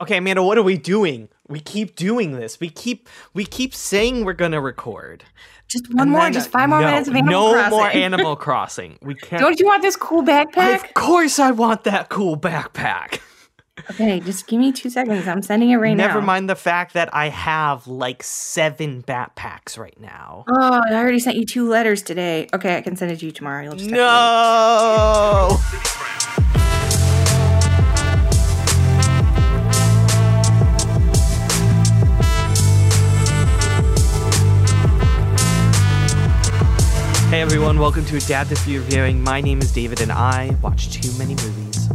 Okay, Amanda, what are we doing? We keep doing this. We keep we keep saying we're gonna record. Just one And more, then- just five more no, minutes of Animal No Crossing. more Animal Crossing. We can't. Don't you want this cool backpack? Of course, I want that cool backpack. Okay, just give me two seconds. I'm sending it right now. Never mind the fact that I have like seven backpacks right now. Oh, I already sent you two letters today. Okay, I can send it to you tomorrow. You'll just have to wait. No. Hey everyone, welcome to Adaptive View Reviewing. My name is David and I watch too many movies.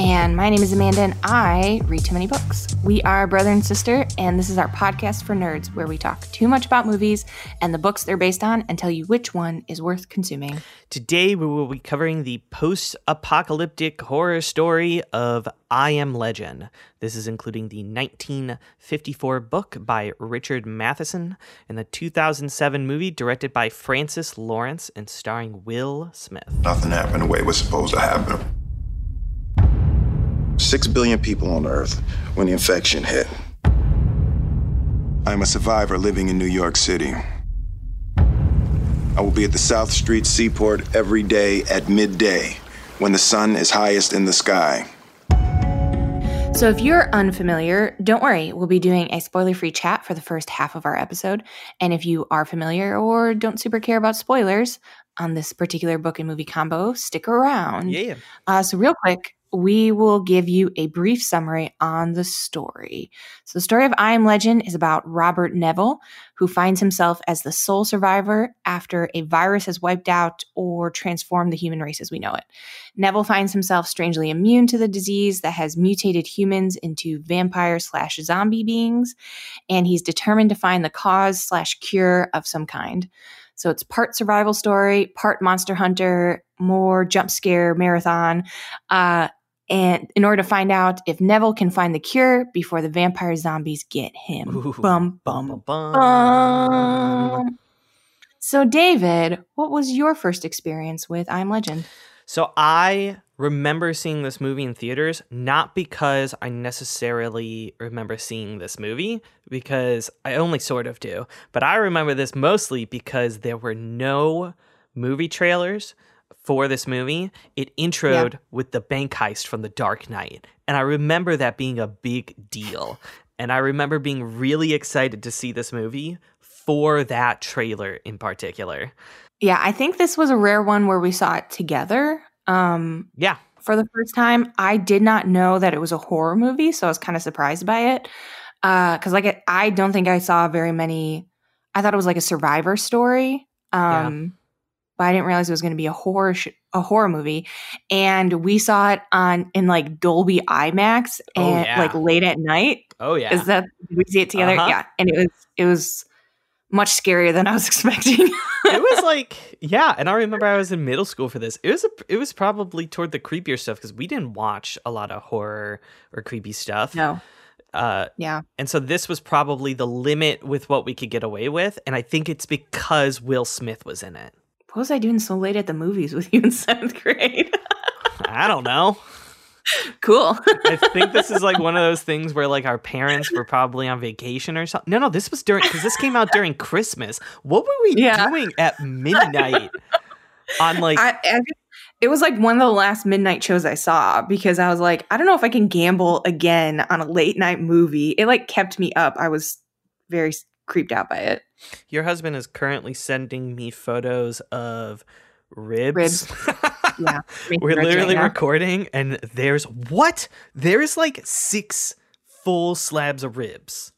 And my name is Amanda, and I read too many books. We are brother and sister, and this is our podcast for nerds where we talk too much about movies and the books they're based on and tell you which one is worth consuming. Today we will be covering the post apocalyptic horror story of I Am Legend. This is including the 1954 book by Richard Matheson and the 2007 movie directed by Francis Lawrence and starring Will Smith. Nothing happened the way it was supposed to happen. Six billion people on Earth when the infection hit. I'm a survivor living in New York City. I will be at the South Street Seaport every day at midday when the sun is highest in the sky. So, if you're unfamiliar, don't worry. We'll be doing a spoiler free chat for the first half of our episode. And if you are familiar or don't super care about spoilers on this particular book and movie combo, stick around. Yeah. Uh, so, real quick, we will give you a brief summary on the story. So, the story of I Am Legend is about Robert Neville, who finds himself as the sole survivor after a virus has wiped out or transformed the human race as we know it. Neville finds himself strangely immune to the disease that has mutated humans into vampire slash zombie beings, and he's determined to find the cause slash cure of some kind. So it's part survival story, part monster hunter, more jump scare marathon. Uh, and in order to find out if Neville can find the cure before the vampire zombies get him. Ooh. Bum, Bum, bum, bum. So, David, what was your first experience with I Am Legend? So I remember seeing this movie in theaters, not because I necessarily remember seeing this movie, because I only sort of do, but I remember this mostly because there were no movie trailers for this movie. It introed with the bank heist from The Dark Knight, and I remember that being a big deal. And I remember being really excited to see this movie for that trailer in particular. Yeah, I think this was a rare one where we saw it together. Um, Yeah, for the first time. I did not know that it was a horror movie, so I was kind of surprised by it. Because like I- I don't think I saw very many. I thought it was like a survivor story. Um, But I didn't realize it was going to be a horror sh- a horror movie, and we saw it on in like Dolby IMAX Oh, and yeah. like late at night. oh yeah. Is that did we see it together? Uh-huh. Yeah, and it was it was much scarier than I was expecting. it was like yeah and i remember i was in middle school for this it was a, it was probably toward the creepier stuff because we didn't watch a lot of horror or creepy stuff no, uh yeah. and so this was probably the limit with what we could get away with and i think it's because will smith was in it What was I doing so late at the movies with you in seventh grade? i don't know cool. i think this is like one of those things where like our parents were probably on vacation or something no no this was during because this came out during christmas what were we Yeah. doing at midnight on like I, I it was like one of the last midnight shows I saw because I was like, I don't know if I can gamble again on a late night movie. It like kept me up. I was very creeped out by it. Your husband is currently sending me photos of ribs. Ribs. Yeah, We're literally now. recording, and there's what? There's like six full slabs of ribs.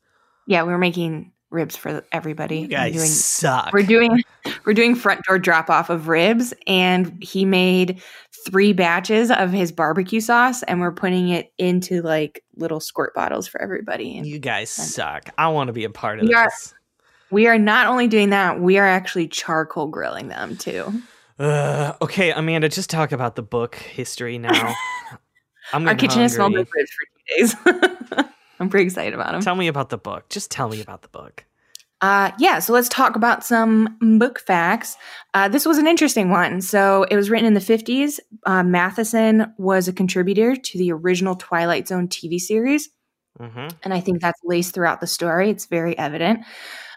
Yeah, we were making ribs for everybody. You guys doing- suck. we're doing we're doing front door drop off of ribs, and he made three batches of his barbecue sauce, and we're putting it into like little squirt bottles for everybody. You guys suck. I want to be a part of We are- this. We are not only doing that, we are actually charcoal grilling them too. Uh, okay, Amanda, just talk about the book history now. I'm Our kitchen has smelled hungry. like ribs for two days. I'm pretty excited about them. Tell me about the book. Just tell me about the book. Uh, yeah, so let's talk about some book facts. Uh, this was an interesting one. So it was written in the 50s. Uh, Matheson was a contributor to the original Twilight Zone TV series. Mm-hmm. And I think that's laced throughout the story. It's very evident.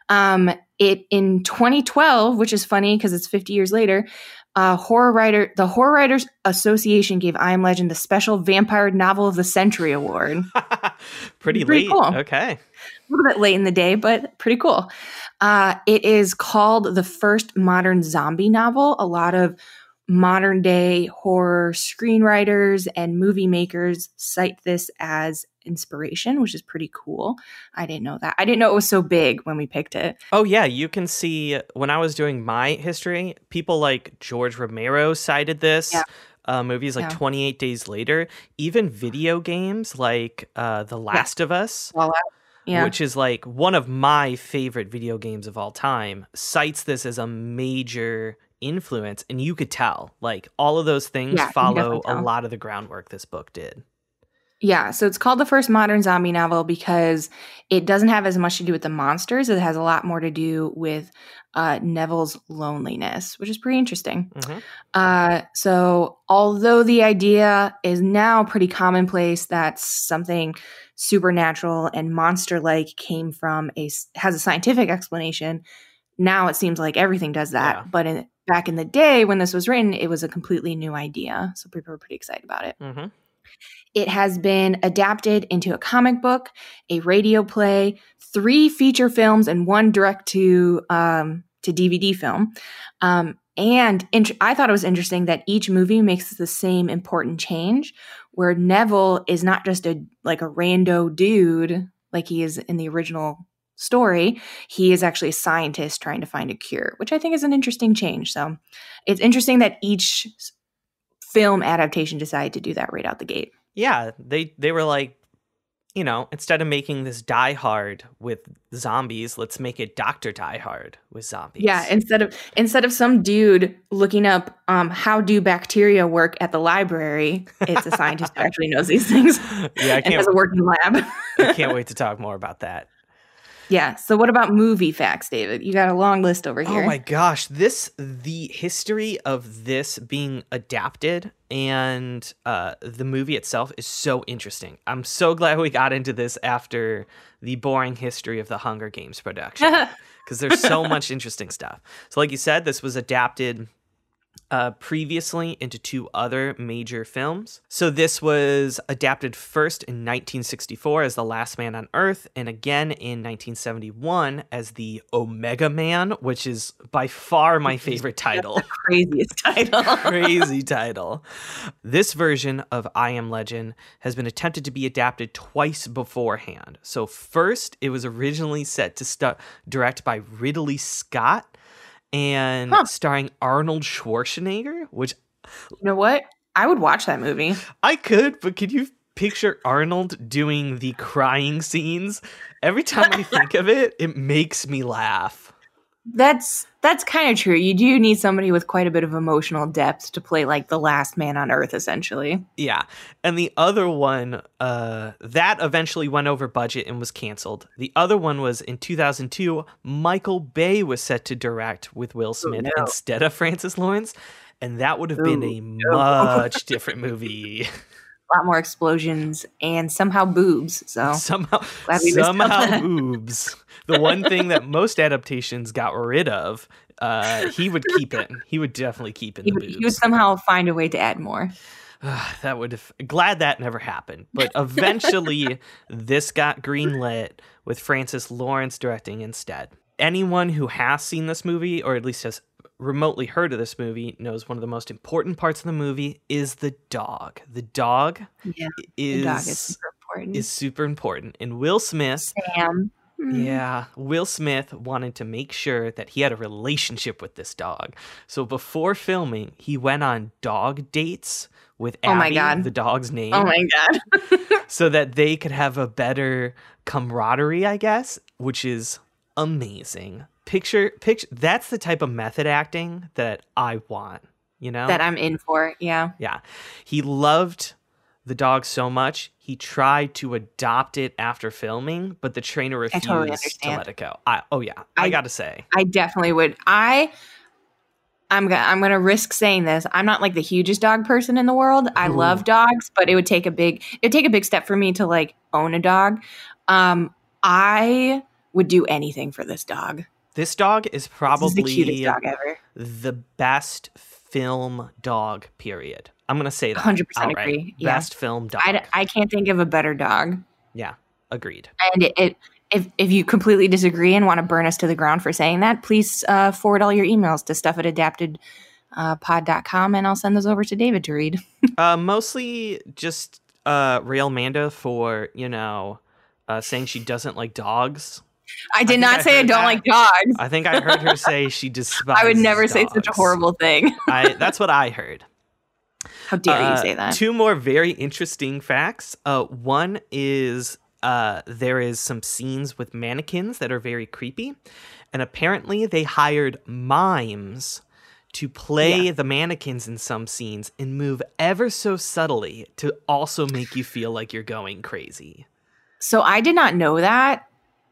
Um, it in 2012, which is funny because it's 50 years later, uh, horror writer, the Horror Writers Association gave I Am Legend the special Vampire Novel of the Century award. pretty, Pretty late. cool. Okay. a little bit late in the day, but pretty cool. Uh, it is called the first modern zombie novel. A lot of modern day horror screenwriters and movie makers cite this as inspiration, which is pretty cool. I didn't know that. I didn't know it was so big when we picked it. Oh yeah, you can see when I was doing my history, people like George Romero cited this. Yeah. Uh, movies like Yeah. 28 Days Later, even video games like uh, The Last of Us. Yeah. which is like one of my favorite video games of all time, cites this as a major influence. And you could tell, like, all of those things Yeah, follow a lot of the groundwork this book did. Yeah, so it's called the first modern zombie novel because it doesn't have as much to do with the monsters. It has a lot more to do with uh, Neville's loneliness, which is pretty interesting. Mhm. Uh, so, although the idea is now pretty commonplace that something supernatural and monster-like came from a has a scientific explanation, now it seems like everything does that. Yeah. But in, back in the day when this was written, it was a completely new idea. So people were pretty excited about it. Mhm. It has been adapted into a comic book, a radio play, three feature films, and one direct to um, to DVD film. Um, and int- I thought it was interesting that each movie makes the same important change, where Neville is not just a like a rando dude like he is in the original story. He is actually a scientist trying to find a cure, which I think is an interesting change. So it's interesting that each film adaptation decided to do that right out the gate. Yeah, they they were like, you know, instead of making this Die Hard with zombies, let's make it Doctor Die Hard with zombies. Yeah, instead of instead of some dude looking up um, how do bacteria work at the library, it's a scientist who actually knows these things yeah, I and has a working lab. I can't wait to talk more about that. Yeah. So what about movie facts, David? You got a long list over here. Oh my gosh, this the history of this being adapted and uh, the movie itself is so interesting. I'm so glad we got into this after the boring history of the Hunger Games production because there's so much interesting stuff. So, like you said, this was adapted uh, previously into two other major films. So this was adapted first in 1964 as The Last Man on Earth, and again in 1971 as The Omega Man, which is by far my favorite title. Craziest title. Crazy title. This version of I Am Legend has been attempted to be adapted twice beforehand. So first, it was originally set to st- direct by Ridley Scott and Huh. starring Arnold Schwarzenegger, which you know what? I would watch that movie. I could, but could you picture Arnold doing the crying scenes? Every time I think of it, it makes me laugh. That's that's kind of true. You do need somebody with quite a bit of emotional depth to play like the last man on earth, essentially. Yeah. And the other one, uh, that eventually went over budget and was canceled. The other one was in 2002, Michael Bay was set to direct with Will Smith no. instead of Francis Lawrence. And that would have been Oh, a no. much different movie. A lot more explosions and somehow boobs. So somehow, Glad we missed out somehow boobs. The one thing that most adaptations got rid of, uh, he would keep it. He would definitely keep in he the would, boobs. he would somehow find a way to add more. that would have glad that never happened. But eventually this got greenlit with Francis Lawrence directing instead. Anyone who has seen this movie or at least has remotely heard of this movie knows one of the most important parts of the movie is the dog. The dog Yeah, is the dog is super important. is super important. And Will Smith Sam. Mm. yeah, Will Smith wanted to make sure that he had a relationship with this dog. So before filming, he went on dog dates with Abby, Oh my God. the dog's name, Oh my god. so that they could have a better camaraderie, I guess, which is amazing. Picture picture that's the type of method acting that I want, you know? that I'm in for. Yeah. Yeah. He loved the dog so much he tried to adopt it after filming, but the trainer refused totally to let it go. I, oh yeah, I, I- gotta say, I definitely would. I I'm gonna I'm gonna risk saying this. I'm not like the hugest dog person in the world. I Ooh. love dogs, but it would take a big it'd take a big step for me to like own a dog. Um I would do anything for this dog. this dog is This is probably the cutest dog ever. the best film dog. Period. I'm gonna say that. 100% outright. agree, yeah. Best film dog. I, I can't think of a better dog. yeah, agreed. And it, it if if you completely disagree and want to burn us to the ground for saying that, please uh, forward all your emails to stuff at adapted uh, pod.com and I'll send those over to David to read. Uh, mostly just uh, Real Manda for you know uh, saying she doesn't like dogs. I did think not I say I don't that. like dogs. I think I heard her say she despises. I would never say such a horrible thing. I that's what I heard. How dare Uh, you say that? Two more very interesting facts. Uh, one is uh, there is some scenes with mannequins that are very creepy, and apparently they hired mimes to play Yeah. the mannequins in some scenes and move ever so subtly to also make you feel like you're going crazy. So I did not know that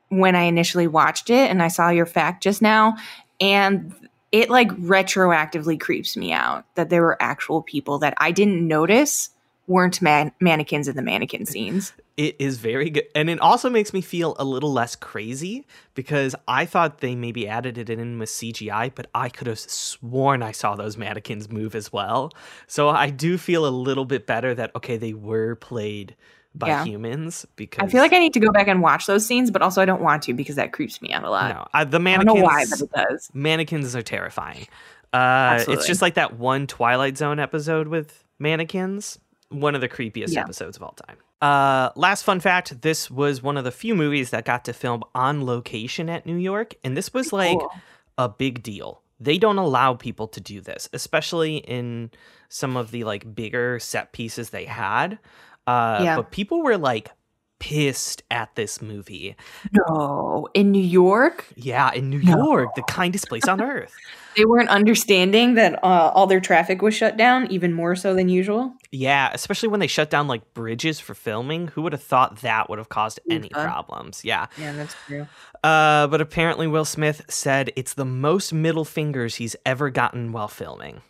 when I initially watched it and I saw your fact just now and it like retroactively creeps me out that there were actual people that I didn't notice weren't man- mannequins in the mannequin scenes. It is very good. And it also makes me feel a little less crazy because I thought they maybe added it in with CGI, but I could have sworn I saw those mannequins move as well. So I do feel a little bit better that, okay, they were played by Yeah. humans because I feel like I need to go back and watch those scenes, but also I don't want to because that creeps me out a lot. no, I, the I don't mannequins, know why, but it does. mannequins are terrifying. Uh, it's just like that one Twilight Zone episode with mannequins. One of the creepiest Yeah. episodes of all time. Uh, last fun fact: this was one of the few movies that got to film on location at New York, and this was like Cool. a big deal. They don't allow people to do this, especially in some of the like bigger set pieces they had. Uh, Yeah. But people were like pissed at this movie. No, in New York, Yeah, in New No. York, the kindest place on earth. they weren't understanding that uh, all their traffic was shut down, even more so than usual. Yeah, especially when they shut down like bridges for filming. Who would have thought that would have caused any problems? Yeah. Yeah, that's true. Uh, but apparently, Will Smith said it's the most middle fingers he's ever gotten while filming.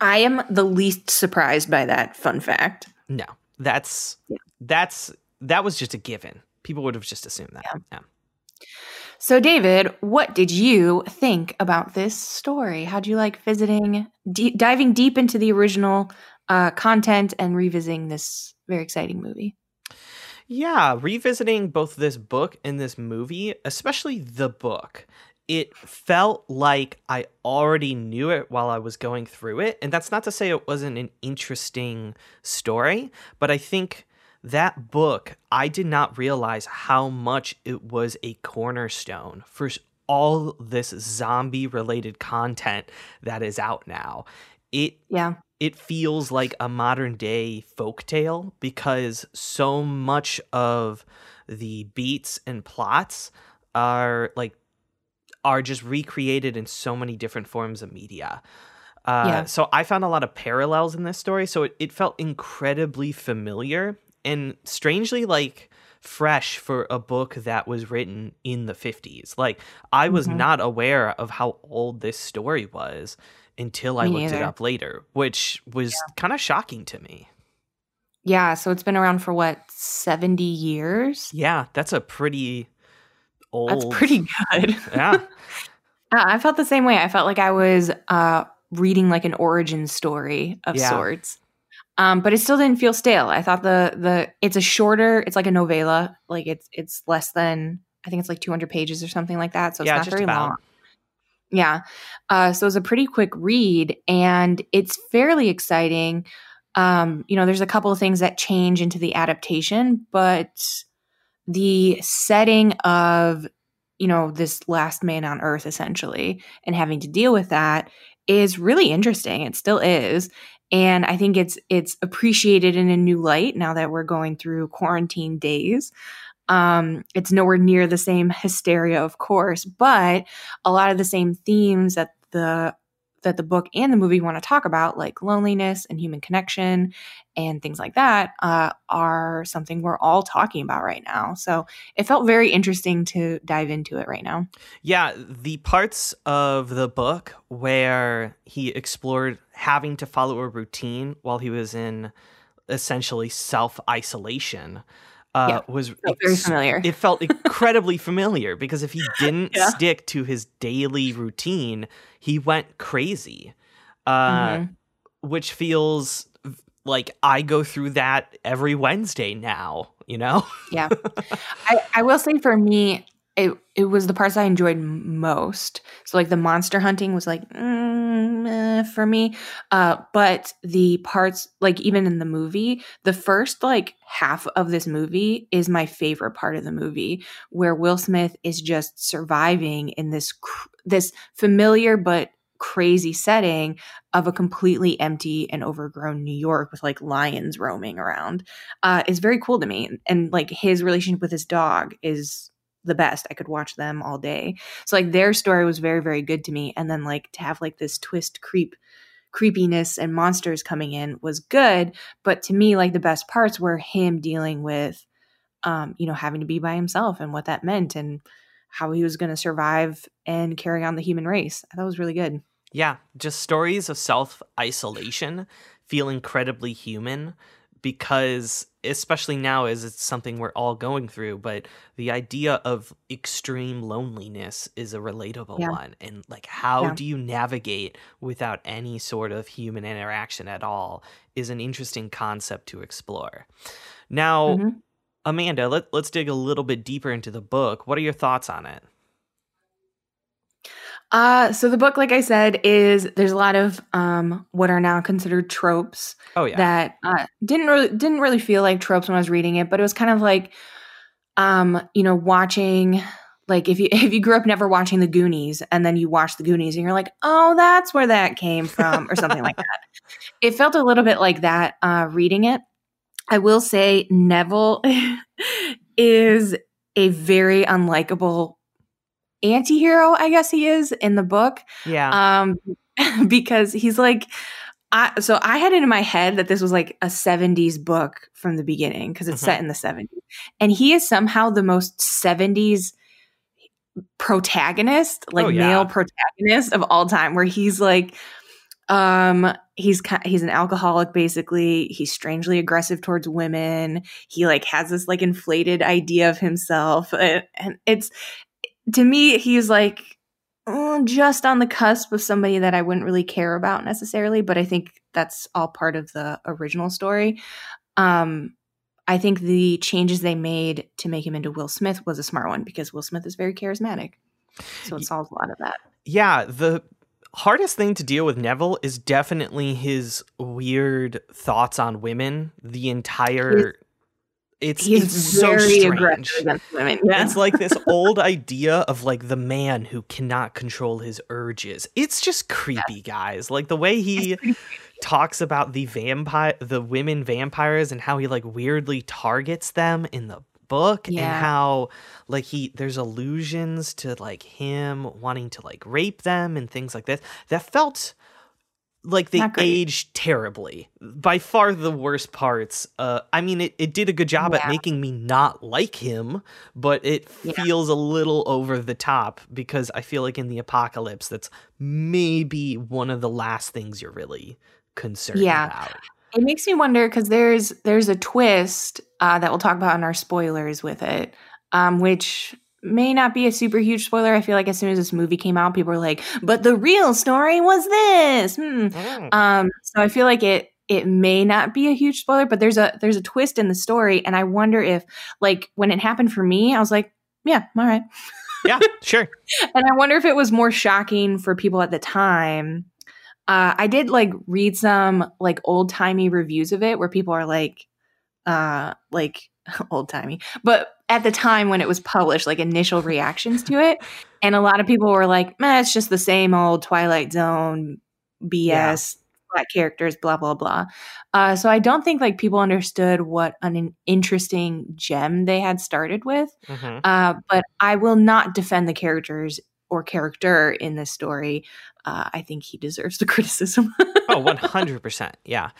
I am the least surprised by that fun fact. No, that's Yeah. that's that was just a given. People would have just assumed that. Yeah. So, David, what did you think about this story? How'd you like visiting, diving deep into the original uh, content and revisiting this very exciting movie? Yeah, revisiting both this book and this movie, especially the book, it felt like I already knew it while I was going through it. And that's not to say it wasn't an interesting story, but I think that book, I did not realize how much it was a cornerstone for all this zombie related content that is out now. It Yeah. it feels like a modern day folktale because so much of the beats and plots are like are just recreated in so many different forms of media. Uh, Yeah. So I found a lot of parallels in this story. So it, it felt incredibly familiar and strangely like fresh for a book that was written in the 50s. Like I was Mhm. not aware of how old this story was until I Me looked it up later, which was kind of shocking to me. Yeah. So it's been around for what, 70 years? Yeah, that's a pretty old. That's pretty good. Yeah. I felt the same way. I felt like I was uh, reading like an origin story of Yeah. sorts. Um, but it still didn't feel stale. I thought the the it's a shorter, it's like a novella. Like it's it's less than I think it's like 200 pages or something like that. So it's Yeah, not very about. long. Yeah. Uh, so it's a pretty quick read and it's fairly exciting. Um, you know, there's a couple of things that change into the adaptation, but the setting of, you know, this last man on earth essentially and having to deal with that is really interesting. It still is. And I think it's it's appreciated in a new light now that we're going through quarantine days. Um, it's nowhere near the same hysteria, of course, but a lot of the same themes that the that the book and the movie want to talk about, like loneliness and human connection and things like that, uh, are something we're all talking about right now. So it felt very interesting to dive into it right now. Yeah, the parts of the book where he explored having to follow a routine while he was in essentially self isolation uh, yeah, was very familiar. It felt incredibly familiar because if he didn't yeah. stick to his daily routine, he went crazy, uh, mm-hmm. which feels like I go through that every Wednesday now. You know? yeah, I, I will say for me, it it was the parts I enjoyed most. So like the monster hunting was like mm, eh, for me, uh, but the parts like even in the movie, the first like half of this movie is my favorite part of the movie, where Will Smith is just surviving in this cr- this familiar but crazy setting of a completely empty and overgrown New York with like lions roaming around uh, is very cool to me. And like his relationship with his dog is the best. I could watch them all day. So like their story was very very good to me and then like to have like this twist creep creepiness and monsters coming in was good, but to me like the best parts were him dealing with um you know having to be by himself and what that meant and how he was going to survive and carry on the human race. I thought was really good. Yeah, just stories of self isolation feel incredibly human because especially now as it's something we're all going through but the idea of extreme loneliness is a relatable yeah. one and like how yeah. do you navigate without any sort of human interaction at all is an interesting concept to explore now mm-hmm. amanda let, let's dig a little bit deeper into the book what are your thoughts on it uh, so the book, like I said, is there's a lot of um what are now considered tropes. Oh yeah. That uh, didn't really didn't really feel like tropes when I was reading it, but it was kind of like um, you know, watching like if you if you grew up never watching the Goonies and then you watch the Goonies and you're like, oh, that's where that came from, or something like that. It felt a little bit like that uh reading it. I will say Neville is a very unlikable anti-hero i guess he is in the book yeah um because he's like I, so I had it in my head that this was like a 70s book from the beginning because it's mm-hmm. set in the 70s. And he is somehow the most 70s protagonist, like oh, yeah. male protagonist of all time where he's like um he's he's an alcoholic basically. He's strangely aggressive towards women. He like has this like inflated idea of himself and it's to me, he's like mm, just on the cusp of somebody that I wouldn't really care about necessarily, but I think that's all part of the original story. Um, I think the changes they made to make him into Will Smith was a smart one because Will Smith is very charismatic. So it solves a lot of that. Yeah, the hardest thing to deal with Neville is definitely his weird thoughts on women. The entire it's he's it's very so strange. aggressive against women. Yeah. It's like this old idea of like the man who cannot control his urges. It's just creepy, yes. guys. Like the way he talks about the vampire, the women vampires, and how he like weirdly targets them in the book, yeah. and how like he there's allusions to like him wanting to like rape them and things like this. That felt like they aged terribly. By far the worst parts. Uh, I mean, it, it did a good job yeah. at making me not like him, but it yeah. feels a little over the top because I feel like in the apocalypse, that's maybe one of the last things you're really concerned yeah. about. It makes me wonder because there's there's a twist uh, that we'll talk about in our spoilers with it, um, which may not be a super huge spoiler. I feel like as soon as this movie came out, people were like, "But the real story was this." Hmm. Mm. Um, so I feel like it it may not be a huge spoiler, but there's a there's a twist in the story, and I wonder if like when it happened for me, I was like, "Yeah, all right." yeah, sure. and I wonder if it was more shocking for people at the time. Uh, I did like read some like old timey reviews of it where people are like, uh, like old timey, but at the time when it was published, like initial reactions to it. And a lot of people were like, man, it's just the same old Twilight Zone BS, yeah. black characters, blah, blah, blah. Uh, so I don't think like people understood what an interesting gem they had started with. Mm-hmm. Uh, but I will not defend the characters or character in this story, uh, I think he deserves the criticism. oh, 100%. Yeah.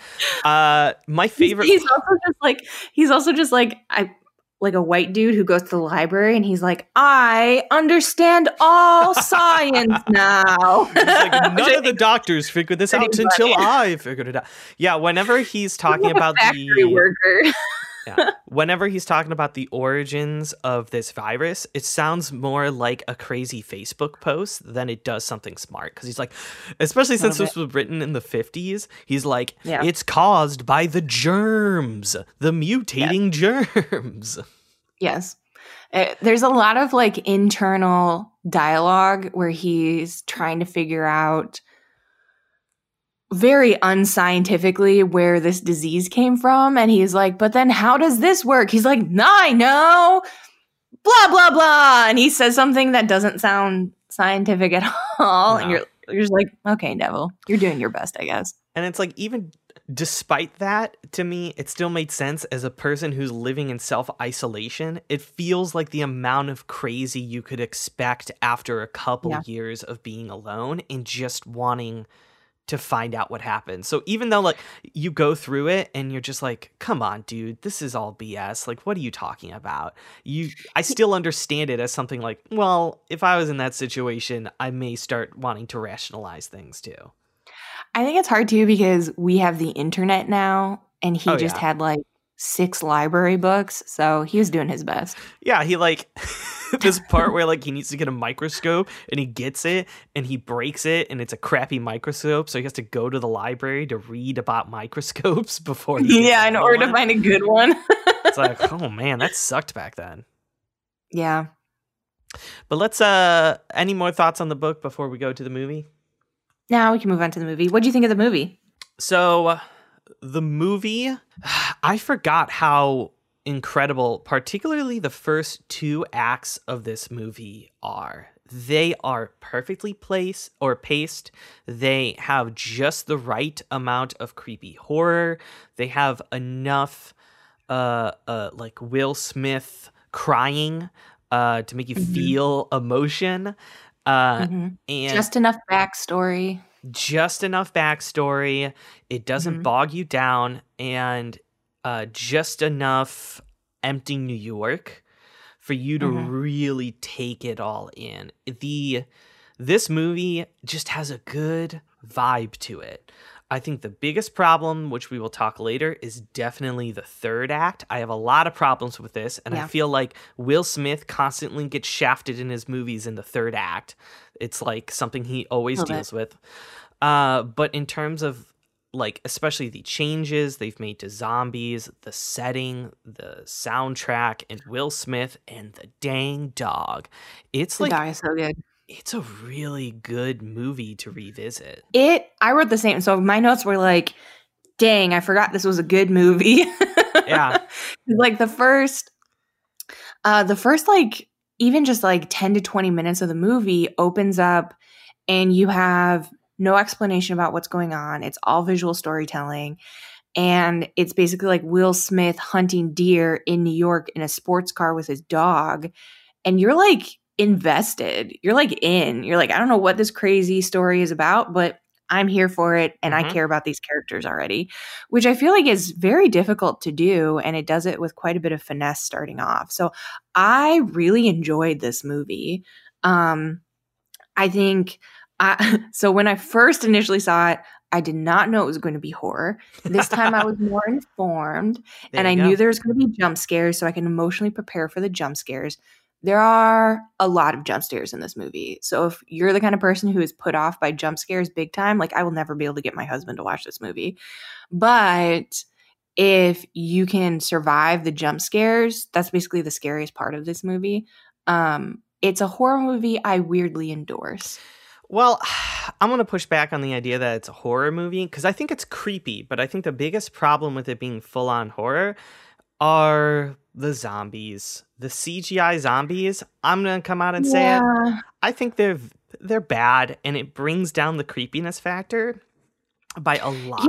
Uh, my favorite. He's, he's also just like, he's also just like, I, like a white dude who goes to the library and he's like, I understand all science now. like, none of the doctors figured this out until I figured it out. Yeah, whenever he's talking about the worker. Yeah. Whenever he's talking about the origins of this virus, it sounds more like a crazy Facebook post than it does something smart. Because he's like, especially since this was written in the 50s, he's like, yeah. it's caused by the germs, the mutating yeah. germs. Yes. Uh, there's a lot of like internal dialogue where he's trying to figure out very unscientifically where this disease came from. And he's like, but then how does this work? He's like, nah, I know. Blah, blah, blah. And he says something that doesn't sound scientific at all. No. And you're, you're just like, okay, Neville, you're doing your best, I guess. And it's like, even despite that, to me, it still made sense as a person who's living in self isolation. It feels like the amount of crazy you could expect after a couple yeah. years of being alone and just wanting to find out what happened. So even though like you go through it and you're just like, "Come on, dude, this is all BS. Like what are you talking about?" You I still understand it as something like, "Well, if I was in that situation, I may start wanting to rationalize things too." I think it's hard too because we have the internet now and he oh, just yeah. had like six library books, so he was doing his best. Yeah, he like this part where like he needs to get a microscope and he gets it and he breaks it and it's a crappy microscope, so he has to go to the library to read about microscopes before. yeah, in order one. to find a good one. it's like, oh man, that sucked back then. Yeah. But let's uh any more thoughts on the book before we go to the movie? Now we can move on to the movie. What do you think of the movie? So, the movie, I forgot how incredible, particularly the first two acts of this movie are. They are perfectly placed or paced. They have just the right amount of creepy horror. They have enough, uh, uh like Will Smith crying, uh, to make you mm-hmm. feel emotion. Uh, mm-hmm. and just enough backstory. Just enough backstory. It doesn't mm-hmm. bog you down, and uh, just enough empty New York for you to mm-hmm. really take it all in. The this movie just has a good vibe to it. I think the biggest problem, which we will talk later, is definitely the third act. I have a lot of problems with this, and yeah. I feel like Will Smith constantly gets shafted in his movies in the third act. It's like something he always deals with. Uh, but in terms of like, especially the changes they've made to zombies, the setting, the soundtrack, and Will Smith and the dang dog, it's the like so good it's a really good movie to revisit. It I wrote the same. So my notes were like, dang, I forgot this was a good movie. yeah. like the first uh the first like even just like 10 to 20 minutes of the movie opens up and you have no explanation about what's going on. It's all visual storytelling. And it's basically like Will Smith hunting deer in New York in a sports car with his dog. And you're like invested. You're like in. You're like, I don't know what this crazy story is about, but I'm here for it and mm-hmm. I care about these characters already, which I feel like is very difficult to do. And it does it with quite a bit of finesse starting off. So I really enjoyed this movie. Um, I think I, so when I first initially saw it, I did not know it was going to be horror. This time I was more informed and I go. knew there was going to be jump scares so I can emotionally prepare for the jump scares there are a lot of jump scares in this movie. So if you're the kind of person who is put off by jump scares big time, like I will never be able to get my husband to watch this movie. But if you can survive the jump scares, that's basically the scariest part of this movie. Um, it's a horror movie I weirdly endorse. Well, I'm going to push back on the idea that it's a horror movie because I think it's creepy, but I think the biggest problem with it being full on horror are the zombies, the CGI zombies. I'm gonna come out and yeah. say it. I think they're they're bad, and it brings down the creepiness factor by a lot.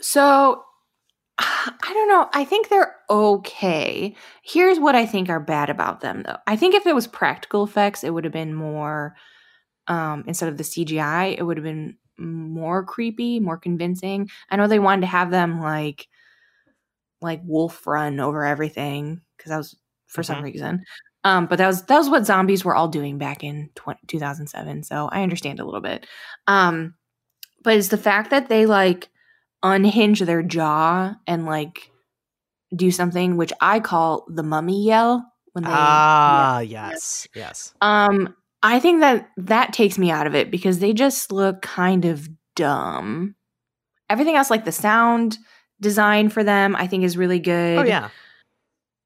So I don't know. I think they're okay. Here's what I think are bad about them though. I think if it was practical effects, it would have been more um instead of the CGI, it would have been more creepy, more convincing. I know they wanted to have them like like wolf run over everything because that was for mm-hmm. some reason. Um, but that was that was what zombies were all doing back in 20, 2007. So I understand a little bit. Um, but it's the fact that they like unhinge their jaw and like do something which I call the mummy yell when they ah yes yes um I think that that takes me out of it because they just look kind of dumb. Everything else like the sound design for them I think is really oh, good. Oh yeah.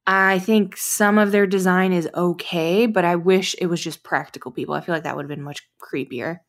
I think some of their design is okay, but I wish it was just practical people. I feel like that would have been much creepier.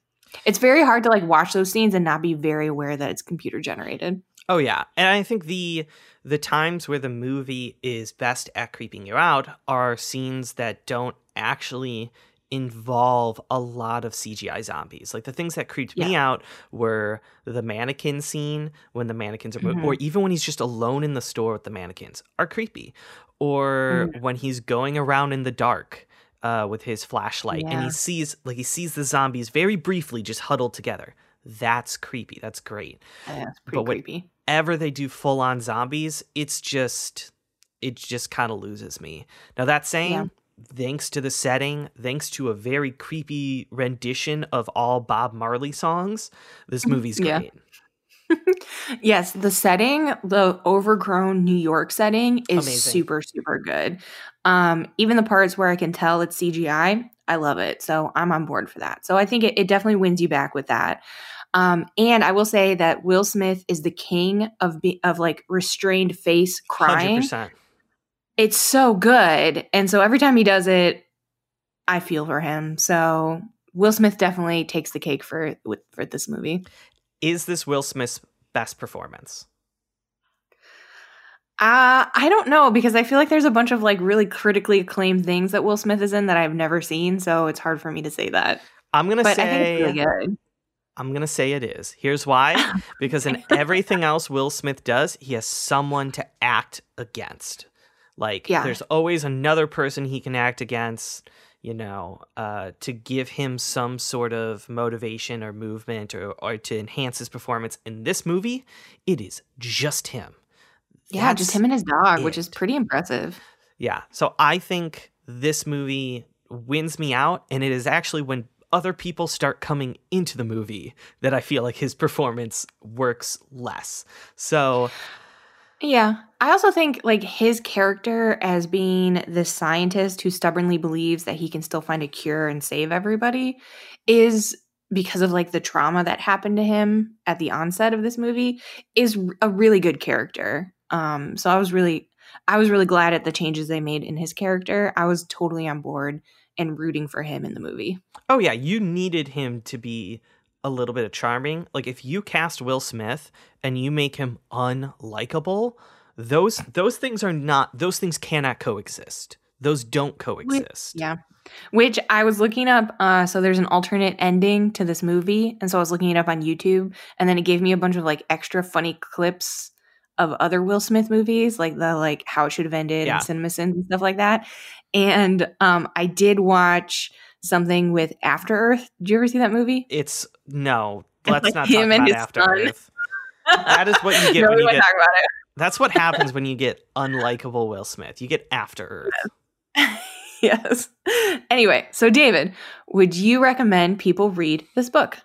It's very hard to like watch those scenes and not be very aware that it's computer generated. Oh yeah. And I think the the times where the movie is best at creeping you out are scenes that don't actually involve a lot of CGI zombies. Like the things that creeped yeah. me out were the mannequin scene when the mannequins are mm-hmm. or even when he's just alone in the store with the mannequins are creepy. Or mm-hmm. when he's going around in the dark uh, with his flashlight, yeah. and he sees like he sees the zombies very briefly just huddled together. That's creepy. That's great. Yeah, that's pretty but creepy. Whenever they do full on zombies, it's just it just kind of loses me. Now that saying. Thanks to the setting, thanks to a very creepy rendition of all Bob Marley songs, this movie's great. Yeah. yes, the setting, the overgrown New York setting is Amazing. super, super good. Um, even the parts where I can tell it's CGI, I love it. So I'm on board for that. So I think it, it definitely wins you back with that. Um, and I will say that Will Smith is the king of be, of like restrained face crying. 100%. It's so good, and so every time he does it, I feel for him. So Will Smith definitely takes the cake for for this movie. Is this Will Smith's best performance? Uh, I don't know because I feel like there's a bunch of like really critically acclaimed things that Will Smith is in that I've never seen, so it's hard for me to say that. I'm gonna but say really. I'm gonna say it is. Here's why: because in everything else Will Smith does, he has someone to act against. Like, yeah. there's always another person he can act against you know, uh, to give him some sort of motivation or movement or, or to enhance his performance. In this movie, it is just him. Yeah, That's just him and his dog, it. which is pretty impressive. Yeah. So I think this movie wins me out. And it is actually when other people start coming into the movie that I feel like his performance works less. So yeah. I also think like his character as being the scientist who stubbornly believes that he can still find a cure and save everybody is because of like the trauma that happened to him at the onset of this movie is a really good character. Um so I was really I was really glad at the changes they made in his character. I was totally on board and rooting for him in the movie. Oh yeah, you needed him to be a little bit of charming. Like if you cast Will Smith and you make him unlikable, those those things are not those things cannot coexist. Those don't coexist. Yeah. Which I was looking up uh so there's an alternate ending to this movie and so I was looking it up on YouTube and then it gave me a bunch of like extra funny clips of other Will Smith movies like the like how it should have ended yeah. and cinema sins and stuff like that. And um I did watch something with After Earth. Did you ever see that movie? It's no. Let's like not talk about After son. Earth. That is what you get no, when you get. That's what happens when you get unlikable Will Smith. You get After Earth. yes. Anyway, so David, would you recommend people read this book?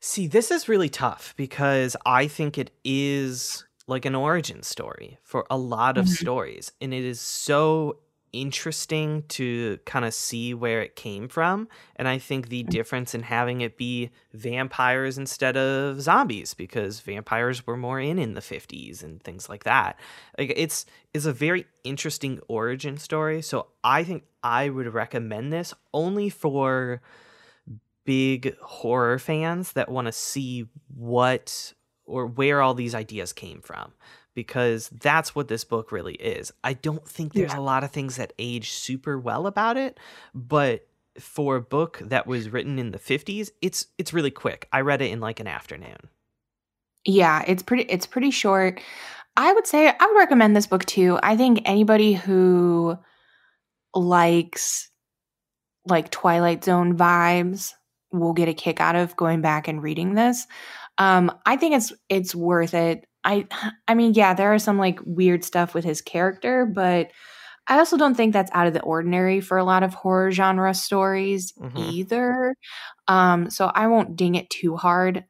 See, this is really tough because I think it is like an origin story for a lot of mm-hmm. stories, and it is so interesting to kind of see where it came from. And I think the mm. difference in having it be vampires instead of zombies, because vampires were more in in the 50s and things like that. Like it's is a very interesting origin story. So I think I would recommend this only for big horror fans that want to see what or where all these ideas came from because that's what this book really is. I don't think there's yeah. a lot of things that age super well about it, but for a book that was written in the 50s, it's it's really quick. I read it in like an afternoon. Yeah, it's pretty it's pretty short. I would say I would recommend this book too. I think anybody who likes like Twilight Zone vibes will get a kick out of going back and reading this. Um, I think it's it's worth it. I I mean, yeah, there are some like weird stuff with his character, but I also don't think that's out of the ordinary for a lot of horror genre stories Mhm. either. Um, so I won't ding it too hard.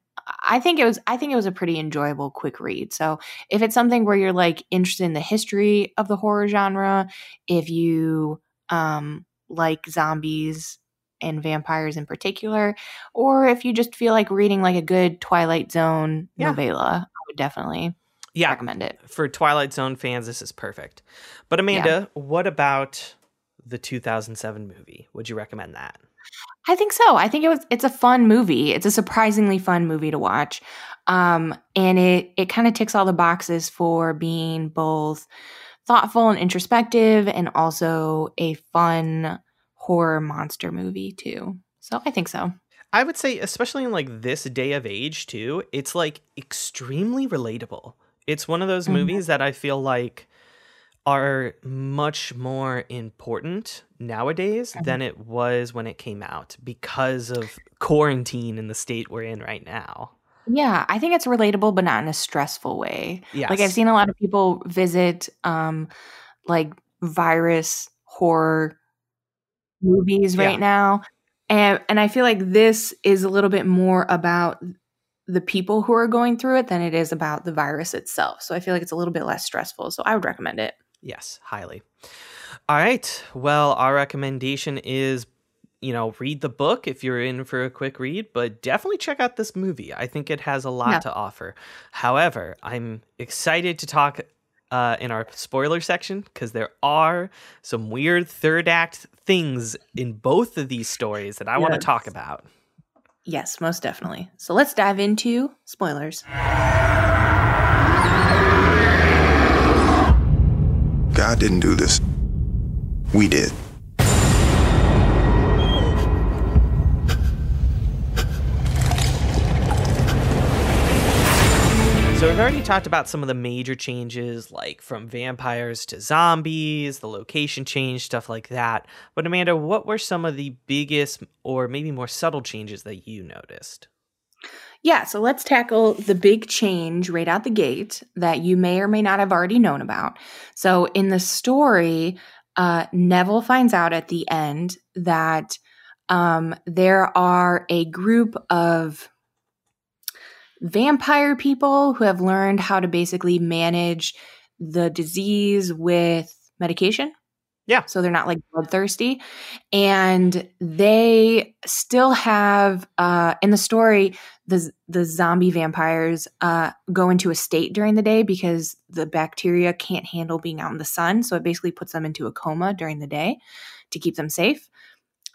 I think it was I think it was a pretty enjoyable quick read. So if it's something where you're like interested in the history of the horror genre, if you um like zombies and vampires in particular, or if you just feel like reading like a good Twilight Zone Yeah. novella, would definitely Yeah, recommend it. for Twilight Zone fans, this is perfect. But Amanda, what about the 2007 movie? Would you recommend that? I think so. I think it was it's a fun movie. It's a surprisingly fun movie to watch. Um and it it kind of ticks all the boxes for being both thoughtful and introspective and also a fun horror monster movie too. So I think so. I would say, especially in like this day of age, too, it's like extremely relatable. It's one of those Mhm. movies that I feel like are much more important nowadays Mhm. than it was when it came out because of quarantine and the state we're in right now. Yeah, I think it's relatable but not in a stressful way. Yes. Like I've seen a lot of people visit um like virus horror movies Yeah. right now. And and I feel like this is a little bit more about the people who are going through it than it is about the virus itself. So I feel like it's a little bit less stressful. So I would recommend it. Yes, highly. All right. Well, our recommendation is, you know, read the book if you're in for a quick read, but definitely check out this movie. I think it has a lot Yeah. to offer. However, I'm excited to talk uh, in our spoiler section because there are some weird third act things in both of these stories that I want to talk about. Yes, most definitely. So let's dive into spoilers. God didn't do this. We did. So we've already talked about some of the major changes, like from vampires to zombies, the location change, stuff like that. But Amanda, what were some of the biggest or maybe more subtle changes that you noticed? Yeah, so let's tackle the big change right out the gate that you may or may not have already known about. So, in the story, uh, Neville finds out at the end that um, there are a group of vampire people who have learned how to basically manage the disease with medication. Yeah. So they're not like bloodthirsty. And they still have uh in the story the the zombie vampires uh go into a state during the day because the bacteria can't handle being out in the sun. So it basically puts them into a coma during the day to keep them safe,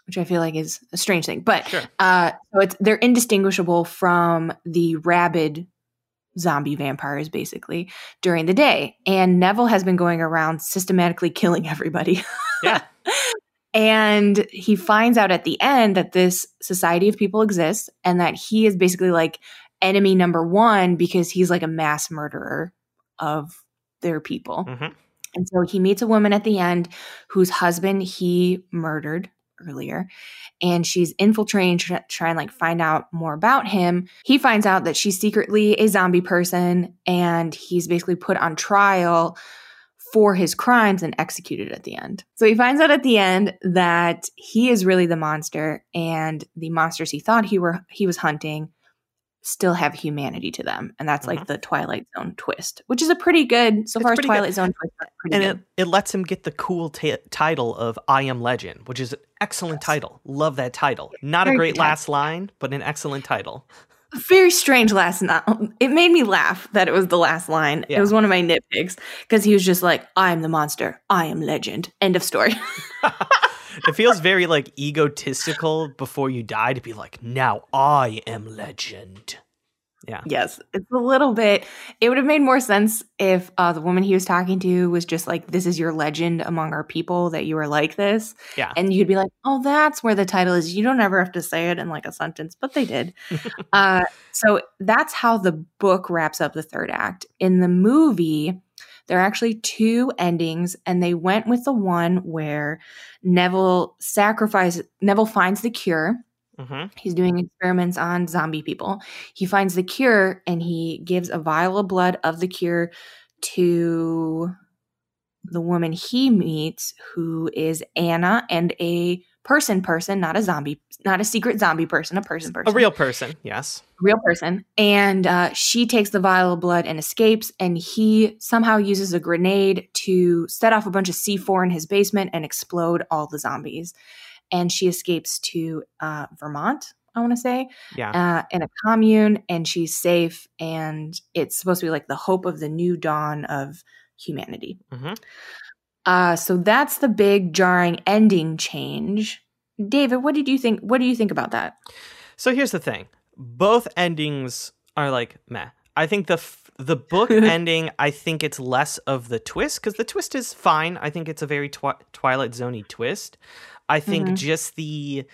which I feel like is a strange thing. But Sure. uh, so it's they're indistinguishable from the rabid zombie vampires, basically during the day. And Neville has been going around systematically killing everybody. Yeah. and he finds out at the end that this society of people exists, and that he is basically like enemy number one because he's like a mass murderer of their people. hmm And so he meets a woman at the end whose husband he murdered earlier. And she's infiltrating, try, try and like find out more about him. He finds out that she's secretly a zombie person and he's basically put on trial for his crimes and executed at the end. So he finds out at the end that he is really the monster and the monsters he thought he were he was hunting still have humanity to them. And that's like mm-hmm. the Twilight Zone twist, which is a pretty good so It's far as pretty good. Twilight Zone twist. And it, it lets him get the cool ta title of I Am Legend, which is an excellent Yes. title. Love that title. Not a great last line, but an excellent title. very strange last night. Um, it made me laugh that it was the last line. Yeah. It was one of my nitpicks because he was just like, "I am the monster. I am legend." End of story. it feels very like egotistical before you die to be like, now I am legend. Yeah. yes, it's a little bit. It would have made more sense if uh, the woman he was talking to was just like, "This is your legend among our people that you are like this," Yeah. and you'd be like, "Oh, that's where the title is." You don't ever have to say it in like a sentence, but they did. uh, so that's how the book wraps up the third act. In the movie, There are actually two endings, and they went with the one where Neville sacrifices, Neville finds the cure. Mm-hmm. He's doing experiments on zombie people. He finds the cure and he gives a vial of blood of the cure to the woman he meets, who is Anna, and a person person, not a zombie, not a secret zombie person, a person person. A real person, yes. Real person. And uh, she takes the vial of blood and escapes, and he somehow uses a grenade to set off a bunch of C4 in his basement and explode all the zombies. And she escapes to uh, Vermont, I want to say, Yeah. uh, in a commune, and she's safe. And it's supposed to be like the hope of the new dawn of humanity. Mhm. Uh, so that's the big jarring ending change. David, what did you think? What do you think about that? So here's the thing: both endings are like meh. I think the f- the book ending, I think it's less of the twist because the twist is fine. I think it's a very twi- Twilight Zoney twist. I think Mhm. just the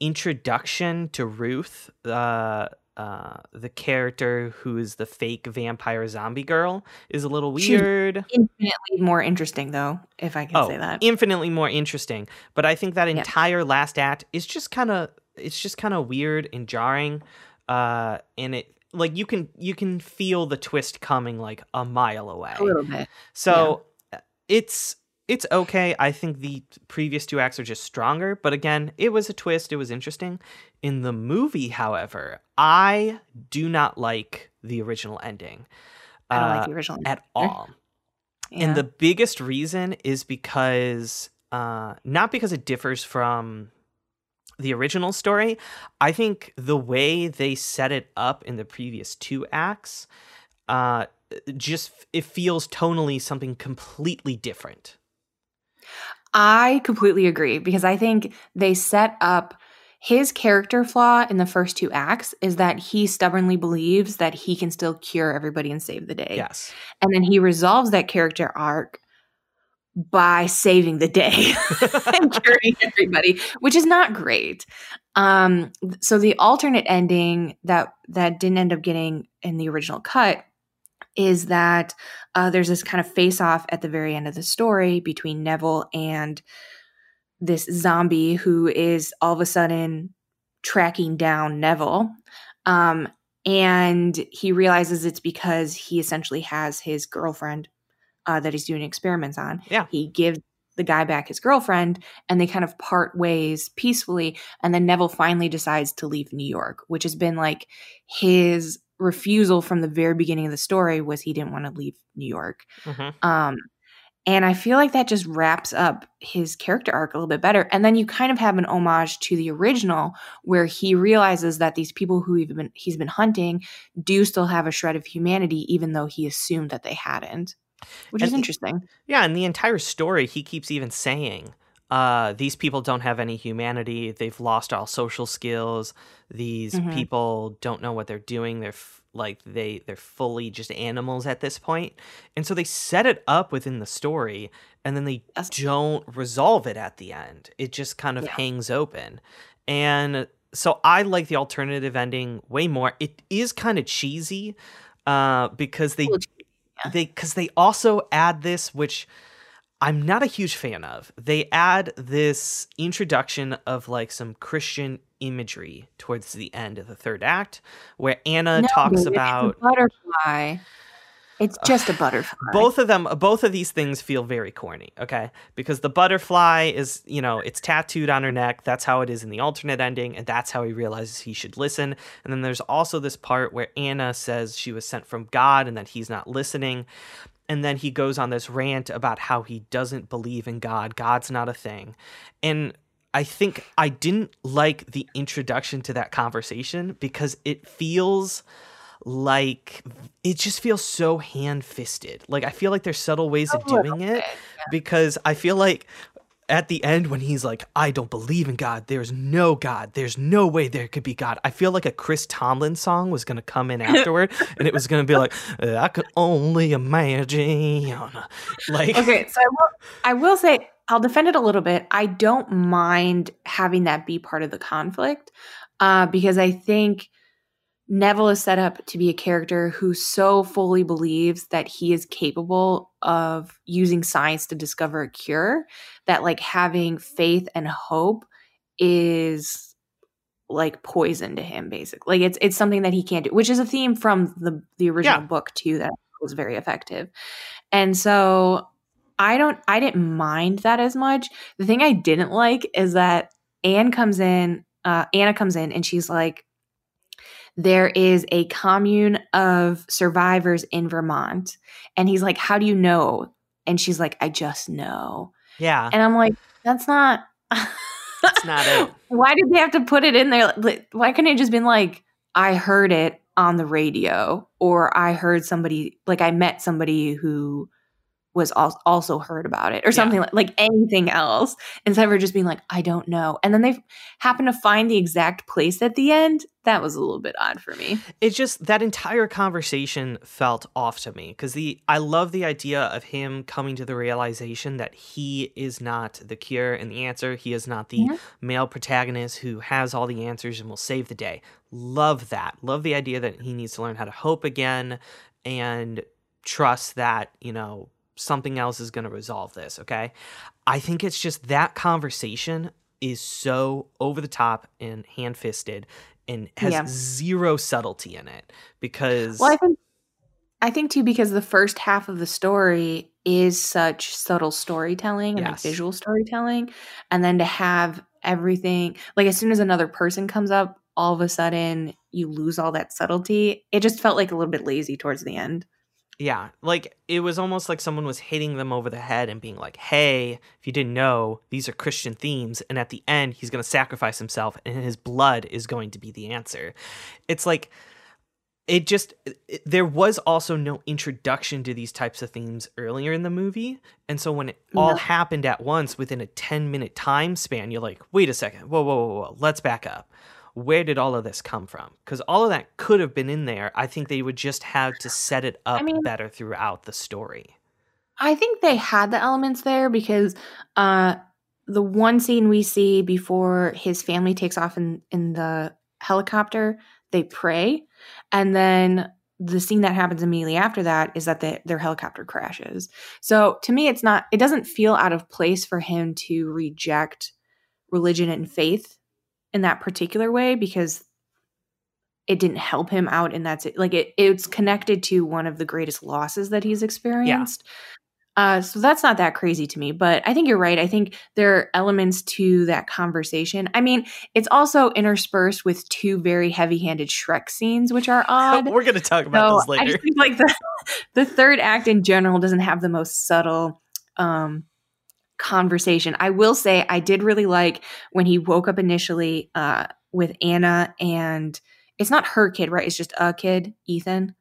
introduction to Ruth, uh, uh, the character who is the fake vampire zombie girl, is a little She's- weird. Infinitely more interesting, though, if I can oh, say that. infinitely more interesting. But I think that Yeah. entire last act is just kind of it's just kind of weird and jarring. Uh, and it like you can you can feel the twist coming like a mile away. a little bit. So uh, it's it's okay. I think the previous two acts are just stronger, but again, it was a twist. It was interesting. In the movie, however, I do not like the original ending I don't uh, like the original at either. all. Yeah. And the biggest reason is because uh, not because it differs from the original story. I think the way they set it up in the previous two acts, uh, just it feels tonally something completely different. I completely agree because I think they set up his character flaw in the first two acts is that he stubbornly believes that he can still cure everybody and save the day. Yes. And then he resolves that character arc by saving the day and curing everybody, which is not great. Um, so the alternate ending that that didn't end up getting in the original cut is that uh, there's this kind of face off at the very end of the story between Neville and this zombie who is all of a sudden tracking down Neville. Um, and he realizes it's because he essentially has his girlfriend uh, that he's doing experiments on. Yeah. He gives the guy back his girlfriend and they kind of part ways peacefully. And then Neville finally decides to leave New York, which has been like his refusal from the very beginning of the story was he didn't want to leave New York. hmm Um, and I feel like that just wraps up his character arc a little bit better. And then you kind of have an homage to the original, where he realizes that these people who he's been he's been hunting do still have a shred of humanity, even though he assumed that they hadn't, which And is interesting. Yeah, and the entire story, he keeps even saying, uh, these people don't have any humanity. They've lost all social skills. These Mhm. people don't know what they're doing. They're f- like they they're fully just animals at this point. And so they set it up within the story, and then they don't resolve it at the end. It just kind of Yeah. hangs open. And so I like the alternative ending way more. It is kind of cheesy uh, because they Little cheesy, yeah. they because they also add this, which I'm not a huge fan of. They add this introduction of like some Christian imagery towards the end of the third act, where Anna No, talks it's a about butterfly. It's just a butterfly. both of them both of these things feel very corny okay because the butterfly is you know it's tattooed on her neck that's how it is in the alternate ending and that's how he realizes he should listen and then there's also this part where anna says she was sent from god and that he's not listening and then he goes on this rant about how he doesn't believe in god god's not a thing and i think i didn't like the introduction to that conversation because it feels like it just feels so hand-fisted. Like I feel like there's subtle ways of doing it because I feel like at the end when he's like I don't believe in God, there's no God. There's no way there could be God. I feel like a Chris Tomlin song was going to come in afterward and it was going to be like I could only imagine. Like okay, so I will, I will say I'll defend it a little bit. I don't mind having that be part of the conflict uh, because I think Neville is set up to be a character who so fully believes that he is capable of using science to discover a cure that like having faith and hope is like poison to him basically. Like it's it's something that he can't do, which is a theme from the the original Yeah. book too that was very effective. And so I don't I didn't mind that as much. The thing I didn't like is that Anne comes in, uh Anna comes in and she's like there is a commune of survivors in Vermont. And he's like, How do you know? And she's like, I just know. Yeah, And I'm like, That's not. that's not it. Why did they have to put it in there? Why couldn't it just been like, I heard it on the radio, or I heard somebody, like, I met somebody who was al- also heard about it, or something like, like anything else, instead of just being like, I don't know. And then they happen to find the exact place at the end. That was a little bit odd for me. It's just that entire conversation felt off to me because the I love the idea of him coming to the realization that he is not the cure and the answer. He is not the Yeah. male protagonist who has all the answers and will save the day. Love that. Love the idea that he needs to learn how to hope again and trust that, you know, something else is going to resolve this, okay? I think it's just that conversation is so over the top and hand-fisted and has Yeah. zero subtlety in it because Well, I think I think too because the first half of the story is such subtle storytelling and like visual storytelling, and then to have everything like as soon as another person comes up, all of a sudden you lose all that subtlety. It just felt like a little bit lazy towards the end. Yeah, like it was almost like someone was hitting them over the head and being like, "Hey, if you didn't know, these are Christian themes." And at the end, he's going to sacrifice himself, and his blood is going to be the answer. It's like it just it, there was also no introduction to these types of themes earlier in the movie, and so when it all No. happened at once within a ten minute time span, you're like, "Wait a second, whoa, whoa, whoa, whoa, let's back up." Where did all of this come from? Because all of that could have been in there. I think they would just have to set it up mean- better throughout the story. I think they had the elements there because uh the one scene we see before his family takes off in in the helicopter, they pray, and then the scene that happens immediately after that is that the, their helicopter crashes. So to me, it's not. It doesn't feel out of place for him to reject religion and faith in that particular way because it didn't help him out in that si- like it it's connected to one of the greatest losses that he's experienced. Uh so that's not that crazy to me but i think you're right. I think there are elements to that conversation. I mean it's also interspersed with two very heavy-handed shrek scenes which are odd. We're going to talk about so those I later. just think like the the third act in general doesn't have the most subtle um conversation. I will say I did really like when he woke up initially uh with Anna and it's not her kid, right? It's just a kid, Ethan.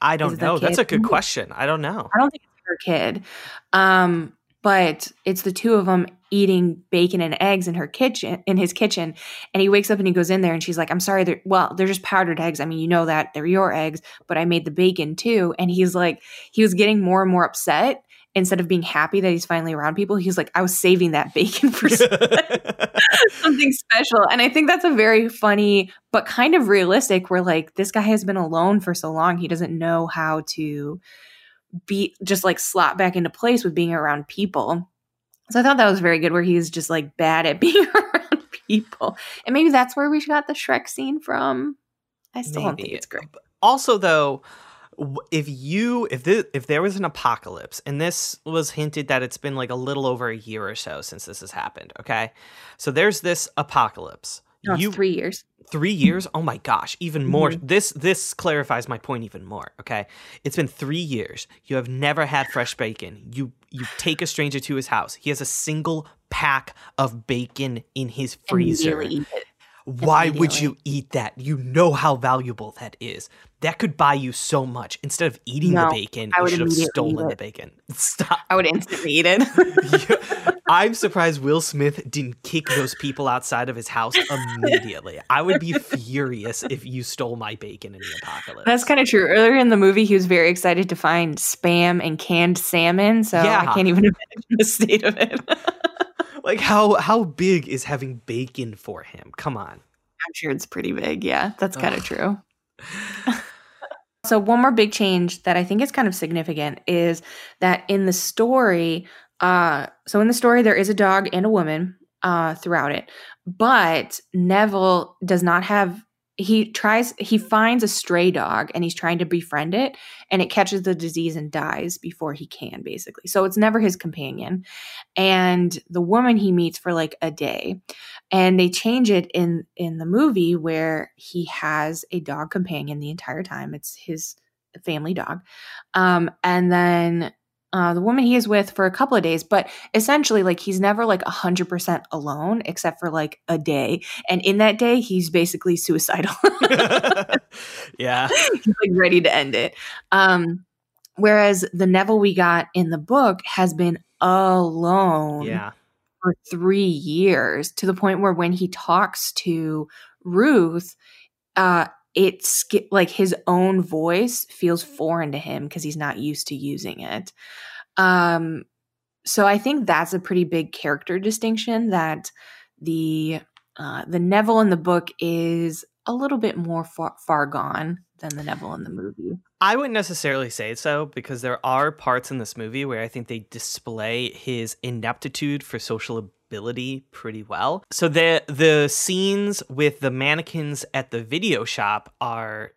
I don't know. That's a good question. I don't know. I don't think it's her kid. Um but it's the two of them eating bacon and eggs in her kitchen in his kitchen and he wakes up and he goes in there and she's like i'm sorry they're well they're just powdered eggs i mean you know that they're your eggs but i made the bacon too and he's like he was getting more and more upset instead of being happy that he's finally around people he's like i was saving that bacon for something special. And i think that's a very funny but kind of realistic where like this guy has been alone for so long he doesn't know how to be just like slot back into place with being around people. So i thought that was very good where he's just like bad at being around people. And maybe that's where we got the shrek scene from. I still don't think it's great. Also though if you if this, if there was an apocalypse and this was hinted that it's been like a little over a year or so since this has happened okay? So there's this apocalypse. No, you three years. three years? Oh my gosh even more. Mhm. this this clarifies my point even more okay? It's been three years. You have never had fresh bacon. You you take a stranger to his house. He has a single pack of bacon in his freezer. Immediately eat it. Why would you eat that you know how valuable that is that could buy you so much instead of eating No, the bacon I you should have stolen the bacon stop i would instantly eat it I'm surprised Will Smith didn't kick those people outside of his house immediately. I would be furious if you stole my bacon in the apocalypse. That's kind of true. Earlier in the movie, he was very excited to find spam and canned salmon. So Yeah. I can't even imagine the state of it. Like how how big is having bacon for him? Come on. I'm sure it's pretty big. Yeah, that's kind of true. So one more big change that I think is kind of significant is that in the story, uh, so in the story there is a dog and a woman uh, throughout it, but Neville does not have he tries he finds a stray dog and he's trying to befriend it and it catches the disease and dies before he can basically. So it's never his companion. And the woman he meets for like a day and they change it in in the movie where he has a dog companion the entire time. It's his family dog. Um and then uh, the woman he is with for a couple of days, but essentially, like he's never like a hundred percent alone, except for like a day. And in that day, he's basically suicidal. yeah, he's like ready to end it. Um, whereas the Neville we got in the book has been alone, yeah, for three years to the point where when he talks to Ruth, uh, it's like his own voice feels foreign to him because he's not used to using it. Um, so I think that's a pretty big character distinction that the uh, the Neville in the book is a little bit more far, far gone than the Neville in the movie. I wouldn't necessarily say so because there are parts in this movie where I think they display his ineptitude for social ability pretty well. So the the scenes with the mannequins at the video shop are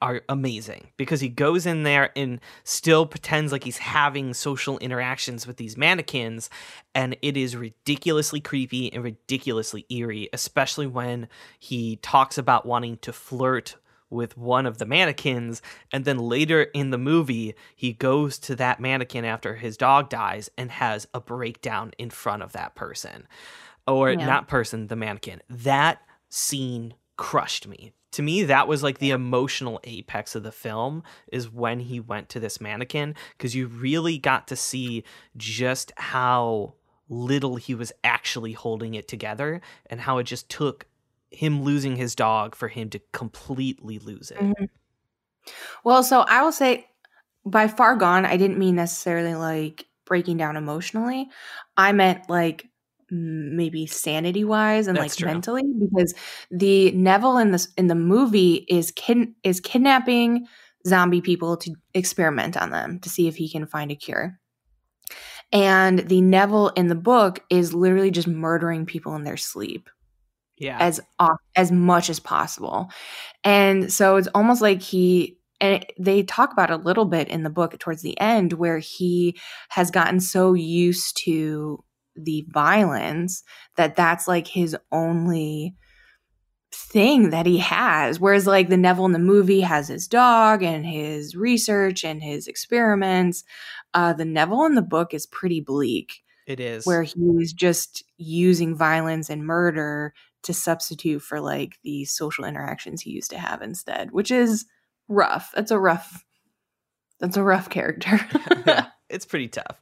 are amazing because he goes in there and still pretends like he's having social interactions with these mannequins and it is ridiculously creepy and ridiculously eerie especially when he talks about wanting to flirt with one of the mannequins and then later in the movie he goes to that mannequin after his dog dies and has a breakdown in front of that person. Or yeah. not person the mannequin. That scene crushed me. To me that was like the emotional apex of the film is when he went to this mannequin because you really got to see just how little he was actually holding it together and how it just took him losing his dog for him to completely lose it. Mm-hmm. Well, so I will say by far gone, I didn't mean necessarily like breaking down emotionally. I meant like maybe sanity wise and That's like true. mentally because the Neville in this in the movie is kid is kidnapping zombie people to experiment on them to see if he can find a cure. And the Neville in the book is literally just murdering people in their sleep yeah. as as much as possible. And so it's almost like he and they talk about a little bit in the book towards the end where he has gotten so used to the violence that that's like his only thing that he has. Whereas like the neville in the movie has his dog and his research and his experiments. Uh the neville in the book is pretty bleak it is. where he's just using violence and murder to substitute for like the social interactions he used to have instead, which is rough. That's a rough that's a rough character. yeah, it's pretty tough.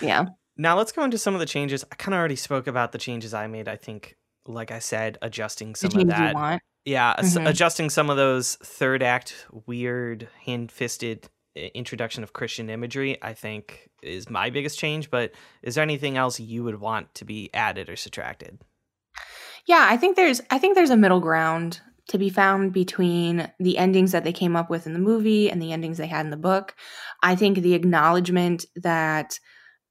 Yeah. Now let's go into some of the changes. I kind of already spoke about the changes I made. I think, like I said, adjusting some of that. Yeah, mm-hmm. adjusting some of those third act weird hand fisted introduction of Christian imagery. I think is my biggest change. But is there anything else you would want to be added or subtracted? Yeah, I think there's I think there's a middle ground to be found between the endings that they came up with in the movie and the endings they had in the book. I think the acknowledgement that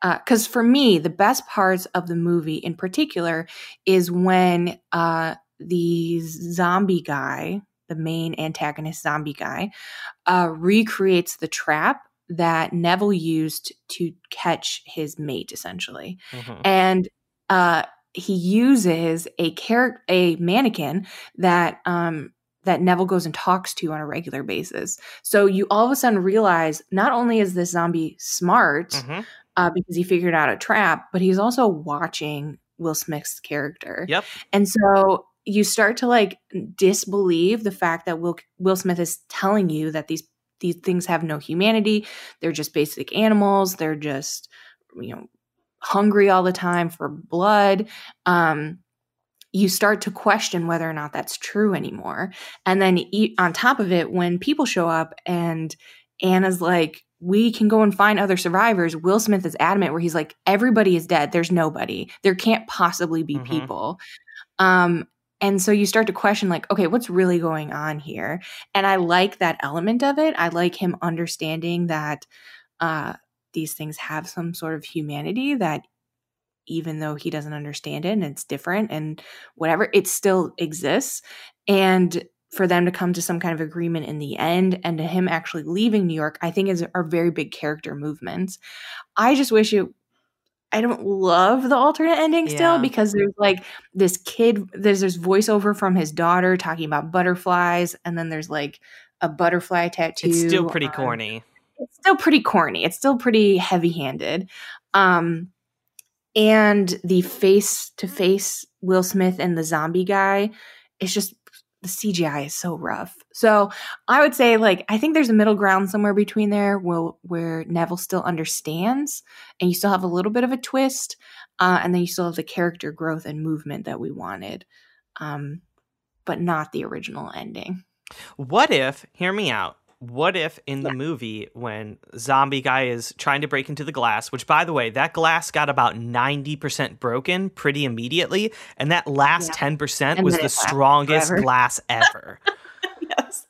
because uh, for me, the best parts of the movie in particular is when uh, the zombie guy, the main antagonist zombie guy, uh, recreates the trap that Neville used to catch his mate, essentially. Mm-hmm. And uh, he uses a character, a mannequin that um, that Neville goes and talks to on a regular basis. So you all of a sudden realize not only is this zombie smart mm-hmm. uh, because he figured out a trap, but he's also watching Will Smith's character. Yep. And so you start to like disbelieve the fact that Will Will Smith is telling you that these these things have no humanity. They're just basic animals. They're just you know hungry all the time for blood, um, you start to question whether or not that's true anymore. And then on top of it, when people show up and Anna's like, we can go and find other survivors. Will Smith is adamant where he's like, everybody is dead. There's nobody. There can't possibly be mm-hmm. people. Um, and so you start to question like okay what's really going on here and i like that element of it i like him understanding that uh these things have some sort of humanity that even though he doesn't understand it and it's different and whatever it still exists and for them to come to some kind of agreement in the end and to him actually leaving New York, I think is are very big character movements. I just wish it I don't love the alternate ending still Yeah. because there's like this kid there's this voiceover from his daughter talking about butterflies and then there's like a butterfly tattoo. It's still pretty on- corny. It's still pretty corny. It's still pretty heavy-handed. Um and the face to face Will Smith and the zombie guy it's just the CGI is so rough. So I would say like I think there's a middle ground somewhere between there where where Neville still understands and you still have a little bit of a twist, uh, and then you still have the character growth and movement that we wanted, um, but not the original ending. What if, hear me out, what if in the movie when zombie guy is trying to break into the glass, which by the way, that glass got about 90% broken pretty immediately, and that last Yeah. 10% And was the strongest glass ever. yes.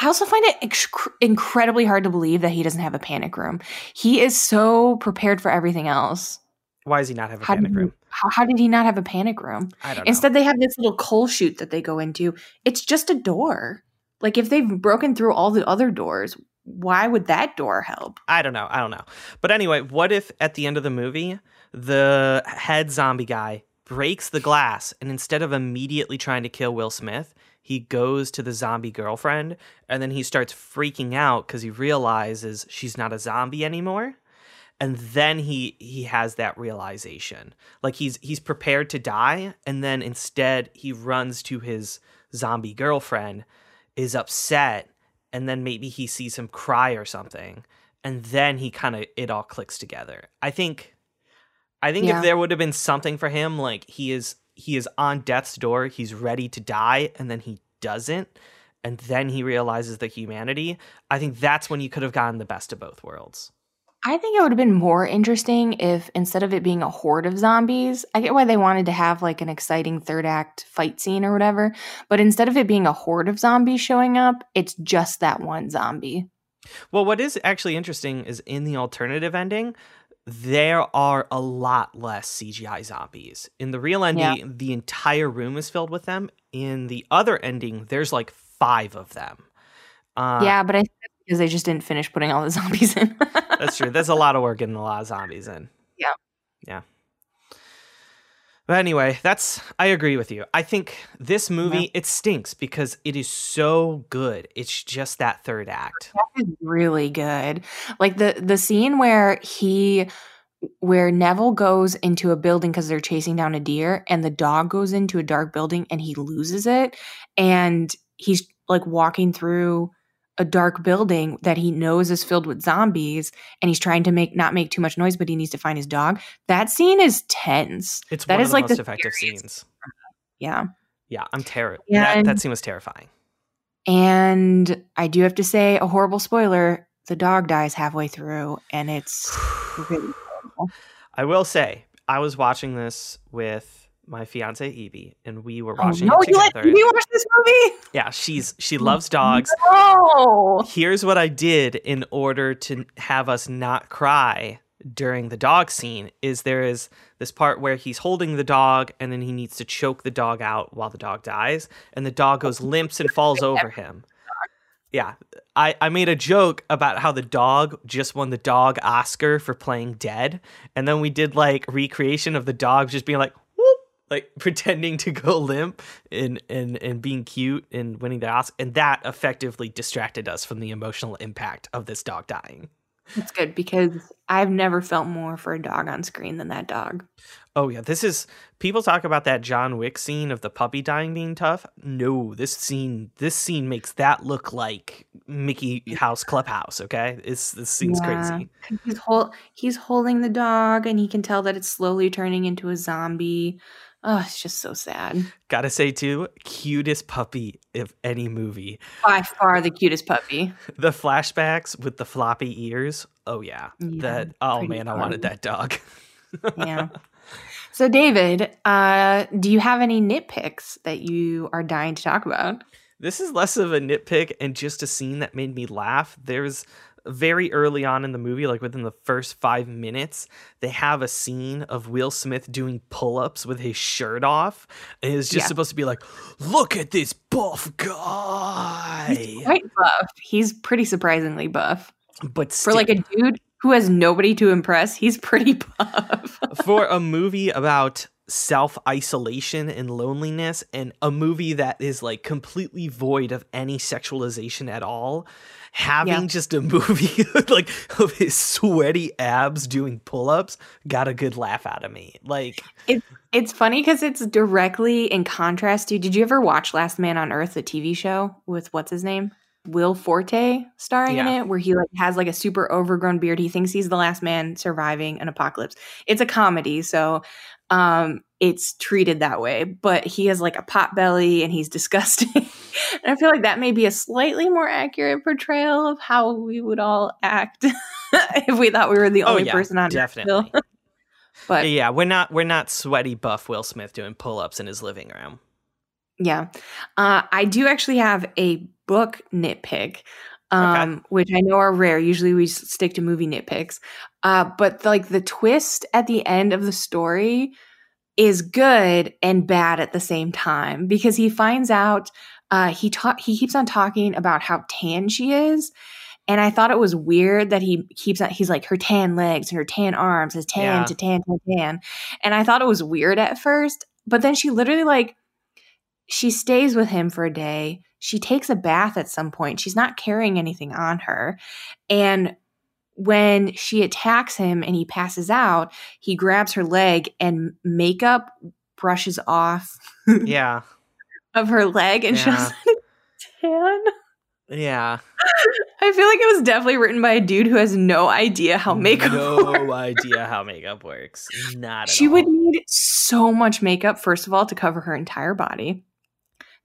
I also find it incredibly hard to believe that he doesn't have a panic room. He is so prepared for everything else. Why does he not have a How panic he, room? how, how did he not have a panic room? I don't know. Instead, they have this little coal chute that they go into. It's just a door. Like if they've broken through all the other doors, why would that door help? I don't know. I don't know. But anyway, what if at the end of the movie, the head zombie guy breaks the glass and instead of immediately trying to kill Will Smith, he goes to the zombie girlfriend and then he starts freaking out because he realizes she's not a zombie anymore. And then he he has that realization. Like he's he's prepared to die and then instead he runs to his zombie girlfriend, is upset, and then maybe he sees him cry or something and then he kind of it all clicks together. I think I think Yeah. if there would have been something for him like he is he is on death's door, he's ready to die and then he doesn't and then he realizes the humanity, I think that's when you could have gotten the best of both worlds. I think it would have been more interesting if instead of it being a horde of zombies, I get why they wanted to have like an exciting third act fight scene or whatever, but instead of it being a horde of zombies showing up, it's just that one zombie. Well, what is actually interesting is in the alternative ending, there are a lot less CGI zombies. In the real ending, the entire room is filled with them. In the other ending, there's like five of them. Uh, yeah, but I because they just didn't finish putting all the zombies in. That's true. There's a lot of work getting a lot of zombies in. Yeah. Yeah. But anyway, that's I agree with you. I think this movie it stinks because it is so good. It's just that third act. is really good. Like the the scene where he where Neville goes into a building because they're chasing down a deer and the dog goes into a dark building and he loses it and he's like walking through a dark building that he knows is filled with zombies and he's trying to make not make too much noise but he needs to find his dog. That scene is tense. It's That one is of the like most the effective scariest- scenes. Yeah. Yeah, I'm terrified. Yeah, that, that scene was terrifying. And I do have to say a horrible spoiler, the dog dies halfway through and it's really horrible. I will say, I was watching this with my fiance Evie, and we were Oh, watching no, it you let together. me watch this movie? yeah, she's she loves dogs. No. Here's what I did in order to have us not cry during the dog scene is there is this part where he's holding the dog and then he needs to choke the dog out while the dog dies and the dog goes limps and falls over him. Yeah. I, I made a joke about how the dog just won the dog Oscar for playing dead. And then we did like recreation of the dog just being like, like pretending to go limp and, and, and being cute and winning the Oscar. And that effectively distracted us from the emotional impact of this dog dying. It's good because I've never felt more for a dog on screen than that dog. Oh yeah, this is people talk about that John Wick scene of the puppy dying being tough. No, this scene this scene makes that look like Mickey Mouse Clubhouse, okay? It's this scene's Yeah. crazy. He's hol- he's holding the dog and he can tell that it's slowly turning into a zombie. Oh, it's just so sad. Gotta say too, cutest puppy of any movie. By far the cutest puppy. The flashbacks with the floppy ears. Oh yeah. Yeah, that oh man, I wanted that dog. Yeah. So, David, uh, do you have any nitpicks that you are dying to talk about? This is less of a nitpick and just a scene that made me laugh. There's very early on in the movie, like within the first five minutes, they have a scene of Will Smith doing pull ups with his shirt off. And it's just Yeah. supposed to be like, look at this buff guy. He's quite buff. He's pretty surprisingly buff. But For like a dude who has nobody to impress, he's pretty buff. for a movie about self isolation and loneliness and a movie that is like completely void of any sexualization at all having Yeah. just a movie like of his sweaty abs doing pull-ups got a good laugh out of me like it's funny because it's directly in contrast to. Did you ever watch Last Man on Earth, the TV show with what's his name? Will Forte starring in it, where he like has like a super overgrown beard. He thinks he's the last man surviving an apocalypse. It's a comedy, so um it's treated that way. But he has like a pot belly and he's disgusting. And I feel like that may be a slightly more accurate portrayal of how we would all act if we thought we were the oh only yeah person on Earth definitely. But yeah we're not we're not sweaty buff will smith doing pull-ups in his living room Yeah. Uh, I do actually have a book nitpick, um, which I know are rare. Usually we stick to movie nitpicks. Uh, but like the twist at the end of the story is good and bad at the same time because he finds out uh, he ta- he keeps on talking about how tan she is. And I thought it was weird that he keeps on, he's like her tan legs and her tan arms, his tan Yeah. to tan to tan. And I thought it was weird at first, but then she literally like she stays with him for a day. She takes a bath at some point. She's not carrying anything on her. And when she attacks him and he passes out, he grabs her leg and makeup brushes off yeah of her leg and Yeah. shows that it's tan. yeah I feel like it was definitely written by a dude who has no idea how makeup works. no idea how makeup works not at She all. would need so much makeup, first of all, to cover her entire body.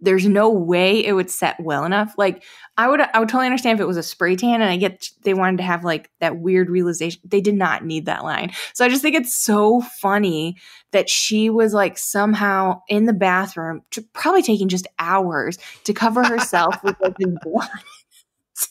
There's no way it would set well enough. Like I would, I would totally understand if it was a spray tan, and I get they wanted to have like that weird realization. They did not need that line. So I just think it's so funny that she was like somehow in the bathroom, probably taking just hours to cover herself with like this blonde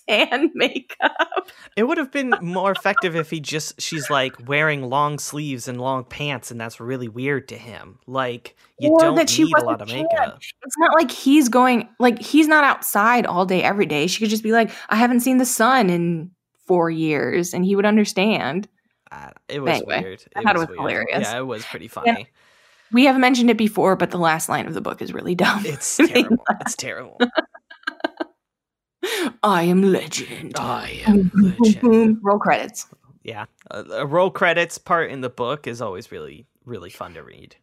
tan makeup. It would have been more effective if he just she's like wearing long sleeves and long pants and that's really weird to him. Like you Or don't that she need a lot of makeup. It's not like he's going like he's not outside all day every day. She could just be like, I haven't seen the sun in four years, and he would understand. Uh, it was Anyway, weird. I thought it was weird. hilarious. Yeah, it was pretty funny. We have mentioned it before, but the last line of the book is really dumb. It's terrible. It's terrible. I am legend. I Boom, am boom, boom, legend. boom. Roll credits. Yeah, a, a roll credits part in the book is always really really fun to read.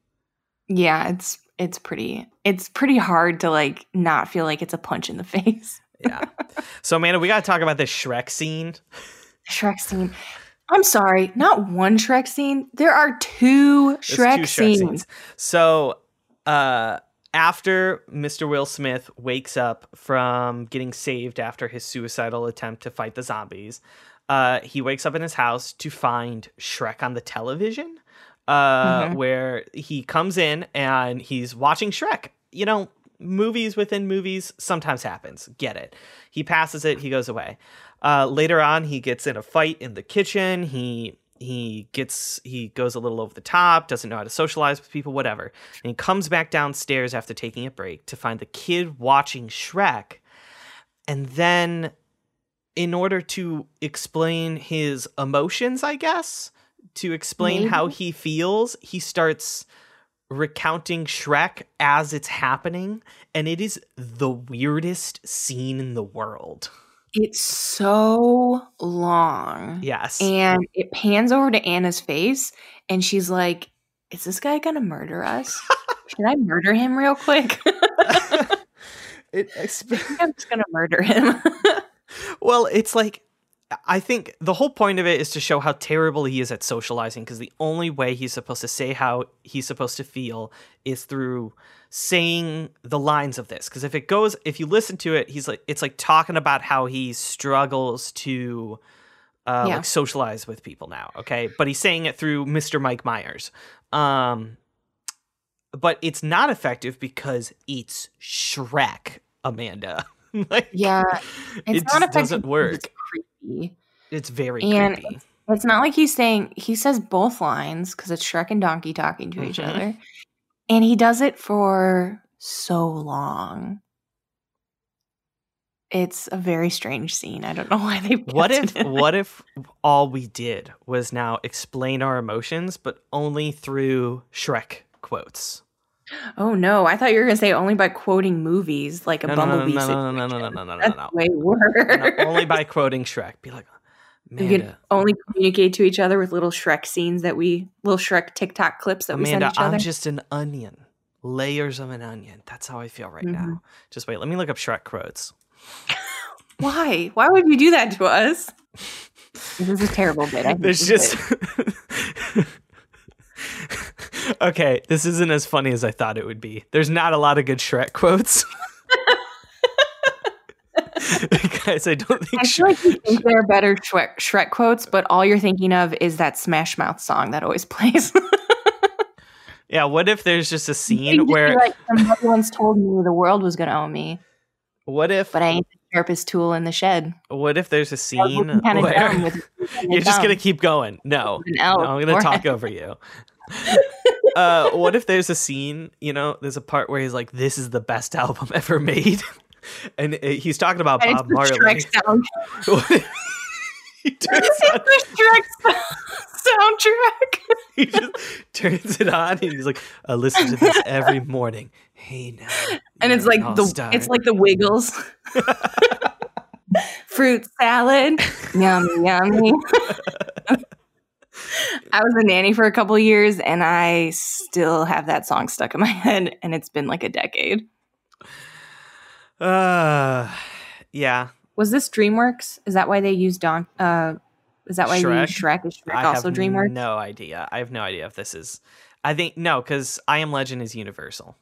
Yeah, it's it's pretty it's pretty hard to like not feel like it's a punch in the face. Yeah. so Amanda, we got to talk about this Shrek scene. Shrek scene. I'm sorry, not one Shrek scene. There are two There's Shrek, two scenes. So, uh, after Mr. Will Smith wakes up from getting saved after his suicidal attempt to fight the zombies, uh, he wakes up in his house to find Shrek on the television, uh, Mhm. where he comes in and he's watching Shrek. You know, movies within movies sometimes happens. Get it. He passes it, he goes away. Uh, later on, he gets in a fight in the kitchen. He he gets he goes a little over the top, doesn't know how to socialize with people, whatever. And he comes back downstairs after taking a break to find the kid watching Shrek. And then in order to explain his emotions, I guess, to explain how he feels, he starts recounting Shrek as it's happening, and it is the weirdest scene in the world. It's so long. Yes. And it pans over to Anna's face, and she's like, Is this guy gonna murder us? Should I murder him real quick? it, exp- I'm just gonna murder him. well, it's like I think the whole point of it is to show how terrible he is at socializing because the only way he's supposed to say how he's supposed to feel is through saying the lines of this because if it goes if you listen to it he's like it's like talking about how he struggles to uh Yeah. like socialize with people now okay but he's saying it through Mr. Mike Myers um but it's not effective because it's Shrek, Amanda. like, Yeah, it's it not just effective doesn't work. It's creepy. It's very And creepy. It's not like he's saying he says both lines because it's Shrek and Donkey talking to each Mhm. other, and he does it for so long. It's a very strange scene. I don't know why they. What if what if all we did was now explain our emotions, but only through Shrek quotes? Oh no! I thought you were gonna say only by quoting movies, like a No, no, no, Bumblebee. no, no, no, no, no, no, no, no, That's no. way worse. No, only by quoting Shrek. Be like, we could Amanda, only communicate to each other with little Shrek scenes that we, little Shrek TikTok clips that we Amanda, send each other. I'm just an onion. Layers of an onion. That's how I feel right now. Mhm. Just wait. Let me look up Shrek quotes. Why? Why would you do that to us? This is a terrible bit. I There's just. okay, this isn't as funny as I thought it would be. There's not a lot of good Shrek quotes. Guys, I don't think I feel Shrek. like you think there are better Shrek, Shrek quotes, but all you're thinking of is that Smash Mouth song that always plays. Yeah, what if there's just a scene where. like somebody once told me the world was going to own me, What if. but I ain't the sharpest tool in the shed. What if there's a scene looking kinda dumb where. You're just gonna keep going. No, With an L no I'm gonna talk over you. Uh, what if there's a scene? You know, there's a part where he's like, "This is the best album ever made," and uh, he's talking about And Bob Marley. Shrek he, turns It's on, the Shrek soundtrack. he just turns it on, and he's like, "I listen to this every morning." Hey now, and it's like an the it's like the Wiggles. Fruit salad, yummy, yummy. I was a nanny for a couple years, and I still have that song stuck in my head, and it's been like a decade. Uh, yeah. Was this DreamWorks? Is that why they used Don? Uh, is that why they Shrek? used Shrek? Is Shrek I also have DreamWorks? no idea. I have no idea if this is. I think no, because I Am Legend is Universal.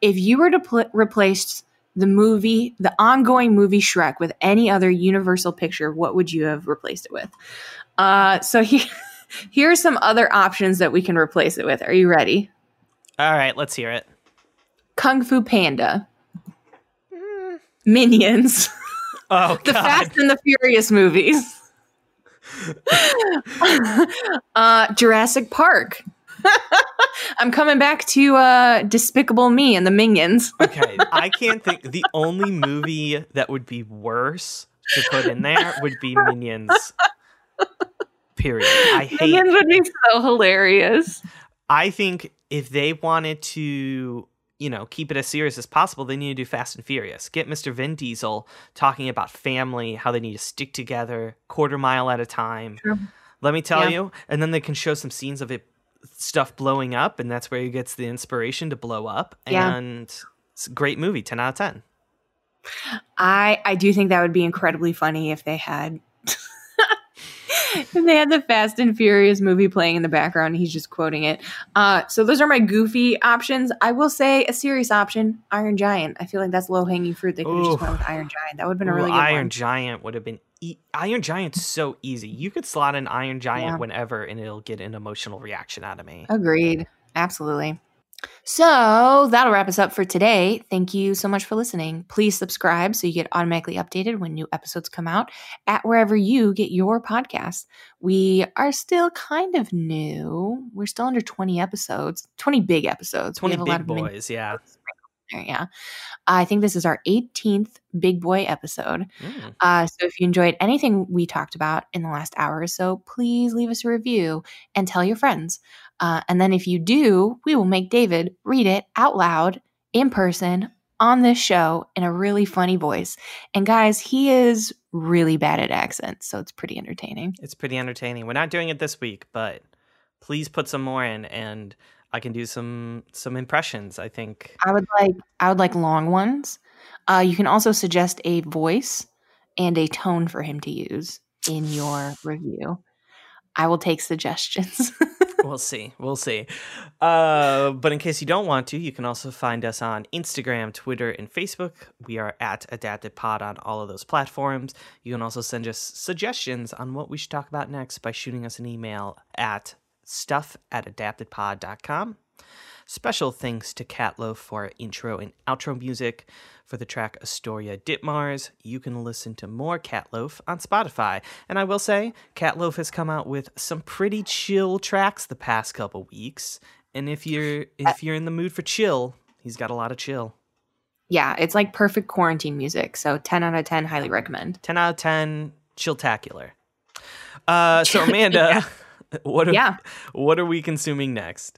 If you were to pl- replace the movie, the ongoing movie Shrek, with any other Universal picture, what would you have replaced it with? Uh, so he, here are some other options that we can replace it with. Are you ready? All right, let's hear it. Kung Fu Panda, Minions, Oh the God! Fast and the Furious movies, uh, Jurassic Park. I'm coming back to uh, Despicable Me and the Minions. okay, I can't think. The only movie that would be worse to put in there would be Minions. Period. I hate. Minions would be so hilarious. I think if they wanted to, you know, keep it as serious as possible, they need to do Fast and Furious. Get Mr. Vin Diesel talking about family, how they need to stick together, quarter mile at a time. True. Let me tell Yeah. you, and then they can show some scenes of it stuff blowing up, and that's where he gets the inspiration to blow up. Yeah. And it's a great movie, ten out of ten. I I do think that would be incredibly funny if they had if they had the Fast and Furious movie playing in the background. He's just quoting it. Uh, so those are my goofy options. I will say a serious option: Iron Giant. I feel like that's low hanging fruit. They could have just Ooh. went with Iron Giant. That would have been a Ooh, really good Iron one. Giant would have been. E- Iron Giant's so easy. You could slot an Iron Giant Yeah. whenever, and it'll get an emotional reaction out of me. Agreed. Absolutely. So that'll wrap us up for today. Thank you so much for listening. Please subscribe so you get automatically updated when new episodes come out at wherever you get your podcasts. We are still kind of new. We're still under 20 episodes, 20 big episodes. We Twenty have a lot big of mini- boys, yeah. yeah. I think this is our 18th big boy episode. Mm. Uh, so if you enjoyed anything we talked about in the last hour or so, please leave us a review and tell your friends. Uh, and then if you do, we will make David read it out loud in person on this show in a really funny voice. And guys, he is really bad at accents, so it's pretty entertaining. It's pretty entertaining. We're not doing it this week, but please put some more in, and I can do some some impressions. I think. I would like I would like long ones. Uh, you can also suggest a voice and a tone for him to use in your review. I will take suggestions. we'll see. We'll see. Uh, but in case you don't want to, you can also find us on Instagram, Twitter, and Facebook. We are at Adapted Pod on all of those platforms. You can also send us suggestions on what we should talk about next by shooting us an email at stuff at adaptedpod.com. Special thanks to Catloaf for our intro and outro music. For the track Astoria Ditmars, you can listen to more Catloaf on Spotify. And I will say, Catloaf has come out with some pretty chill tracks the past couple weeks. And if you're if you're in the mood for chill, he's got a lot of chill. Yeah, it's like perfect quarantine music. So 10 out of 10, highly recommend. 10 out of 10, chilltacular. Uh, so Amanda, what are, Yeah. what are we consuming next?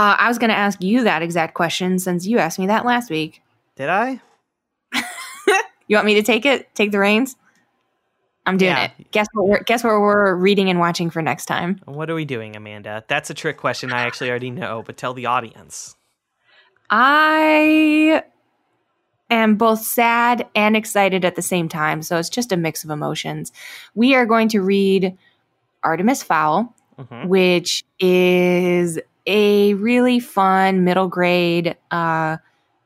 Uh, I was going to ask you that exact question since you asked me that last week. Did I? You want me to take it? Take the reins? I'm doing Yeah. it. Guess what? We're, guess what we're reading and watching for next time? What are we doing, Amanda? That's a trick question I actually already know, but tell the audience. I am both sad and excited at the same time. So it's just a mix of emotions. We are going to read Artemis Fowl, Mhm. which is a really fun middle grade uh,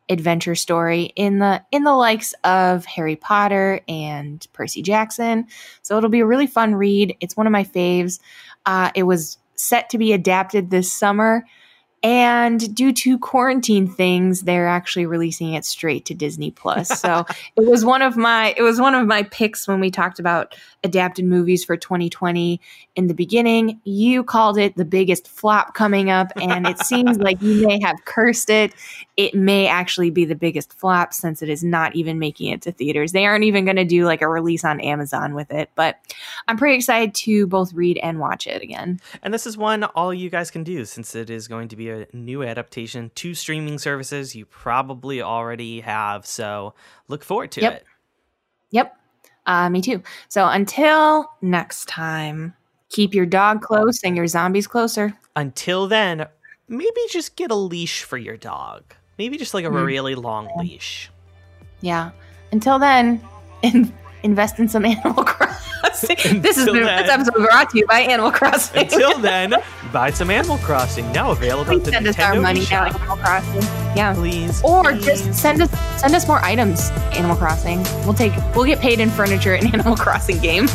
adventure story in the in the likes of Harry Potter and Percy Jackson. So it'll be a really fun read. It's one of my faves. Uh, it was set to be adapted this summer. And due to quarantine things, they're actually releasing it straight to Disney Plus. So it was one of my it was one of my picks when we talked about adapted movies for 2020 in the beginning. You called it the biggest flop coming up, and it seems like you may have cursed it. It may actually be the biggest flop since it is not even making it to theaters. They aren't even going to do like a release on Amazon with it. But I'm pretty excited to both read and watch it again. And this is one all you guys can do since it is going to be a new adaptation to streaming services you probably already have. So look forward to Yep. it. Yep. Uh, me too. So until next time, keep your dog close and your zombies closer. Until then, maybe just get a leash for your dog. Maybe just like a Mhm. really long leash. Yeah. Until then, invest in some Animal Crossing. this has Until been then. this episode brought to you by Animal Crossing. Until then, buy some Animal Crossing now available Please the send us our money now, Animal Crossing. Yeah. Please, Or please. just send us send us more items, Animal Crossing. We'll take we'll get paid in furniture in Animal Crossing game.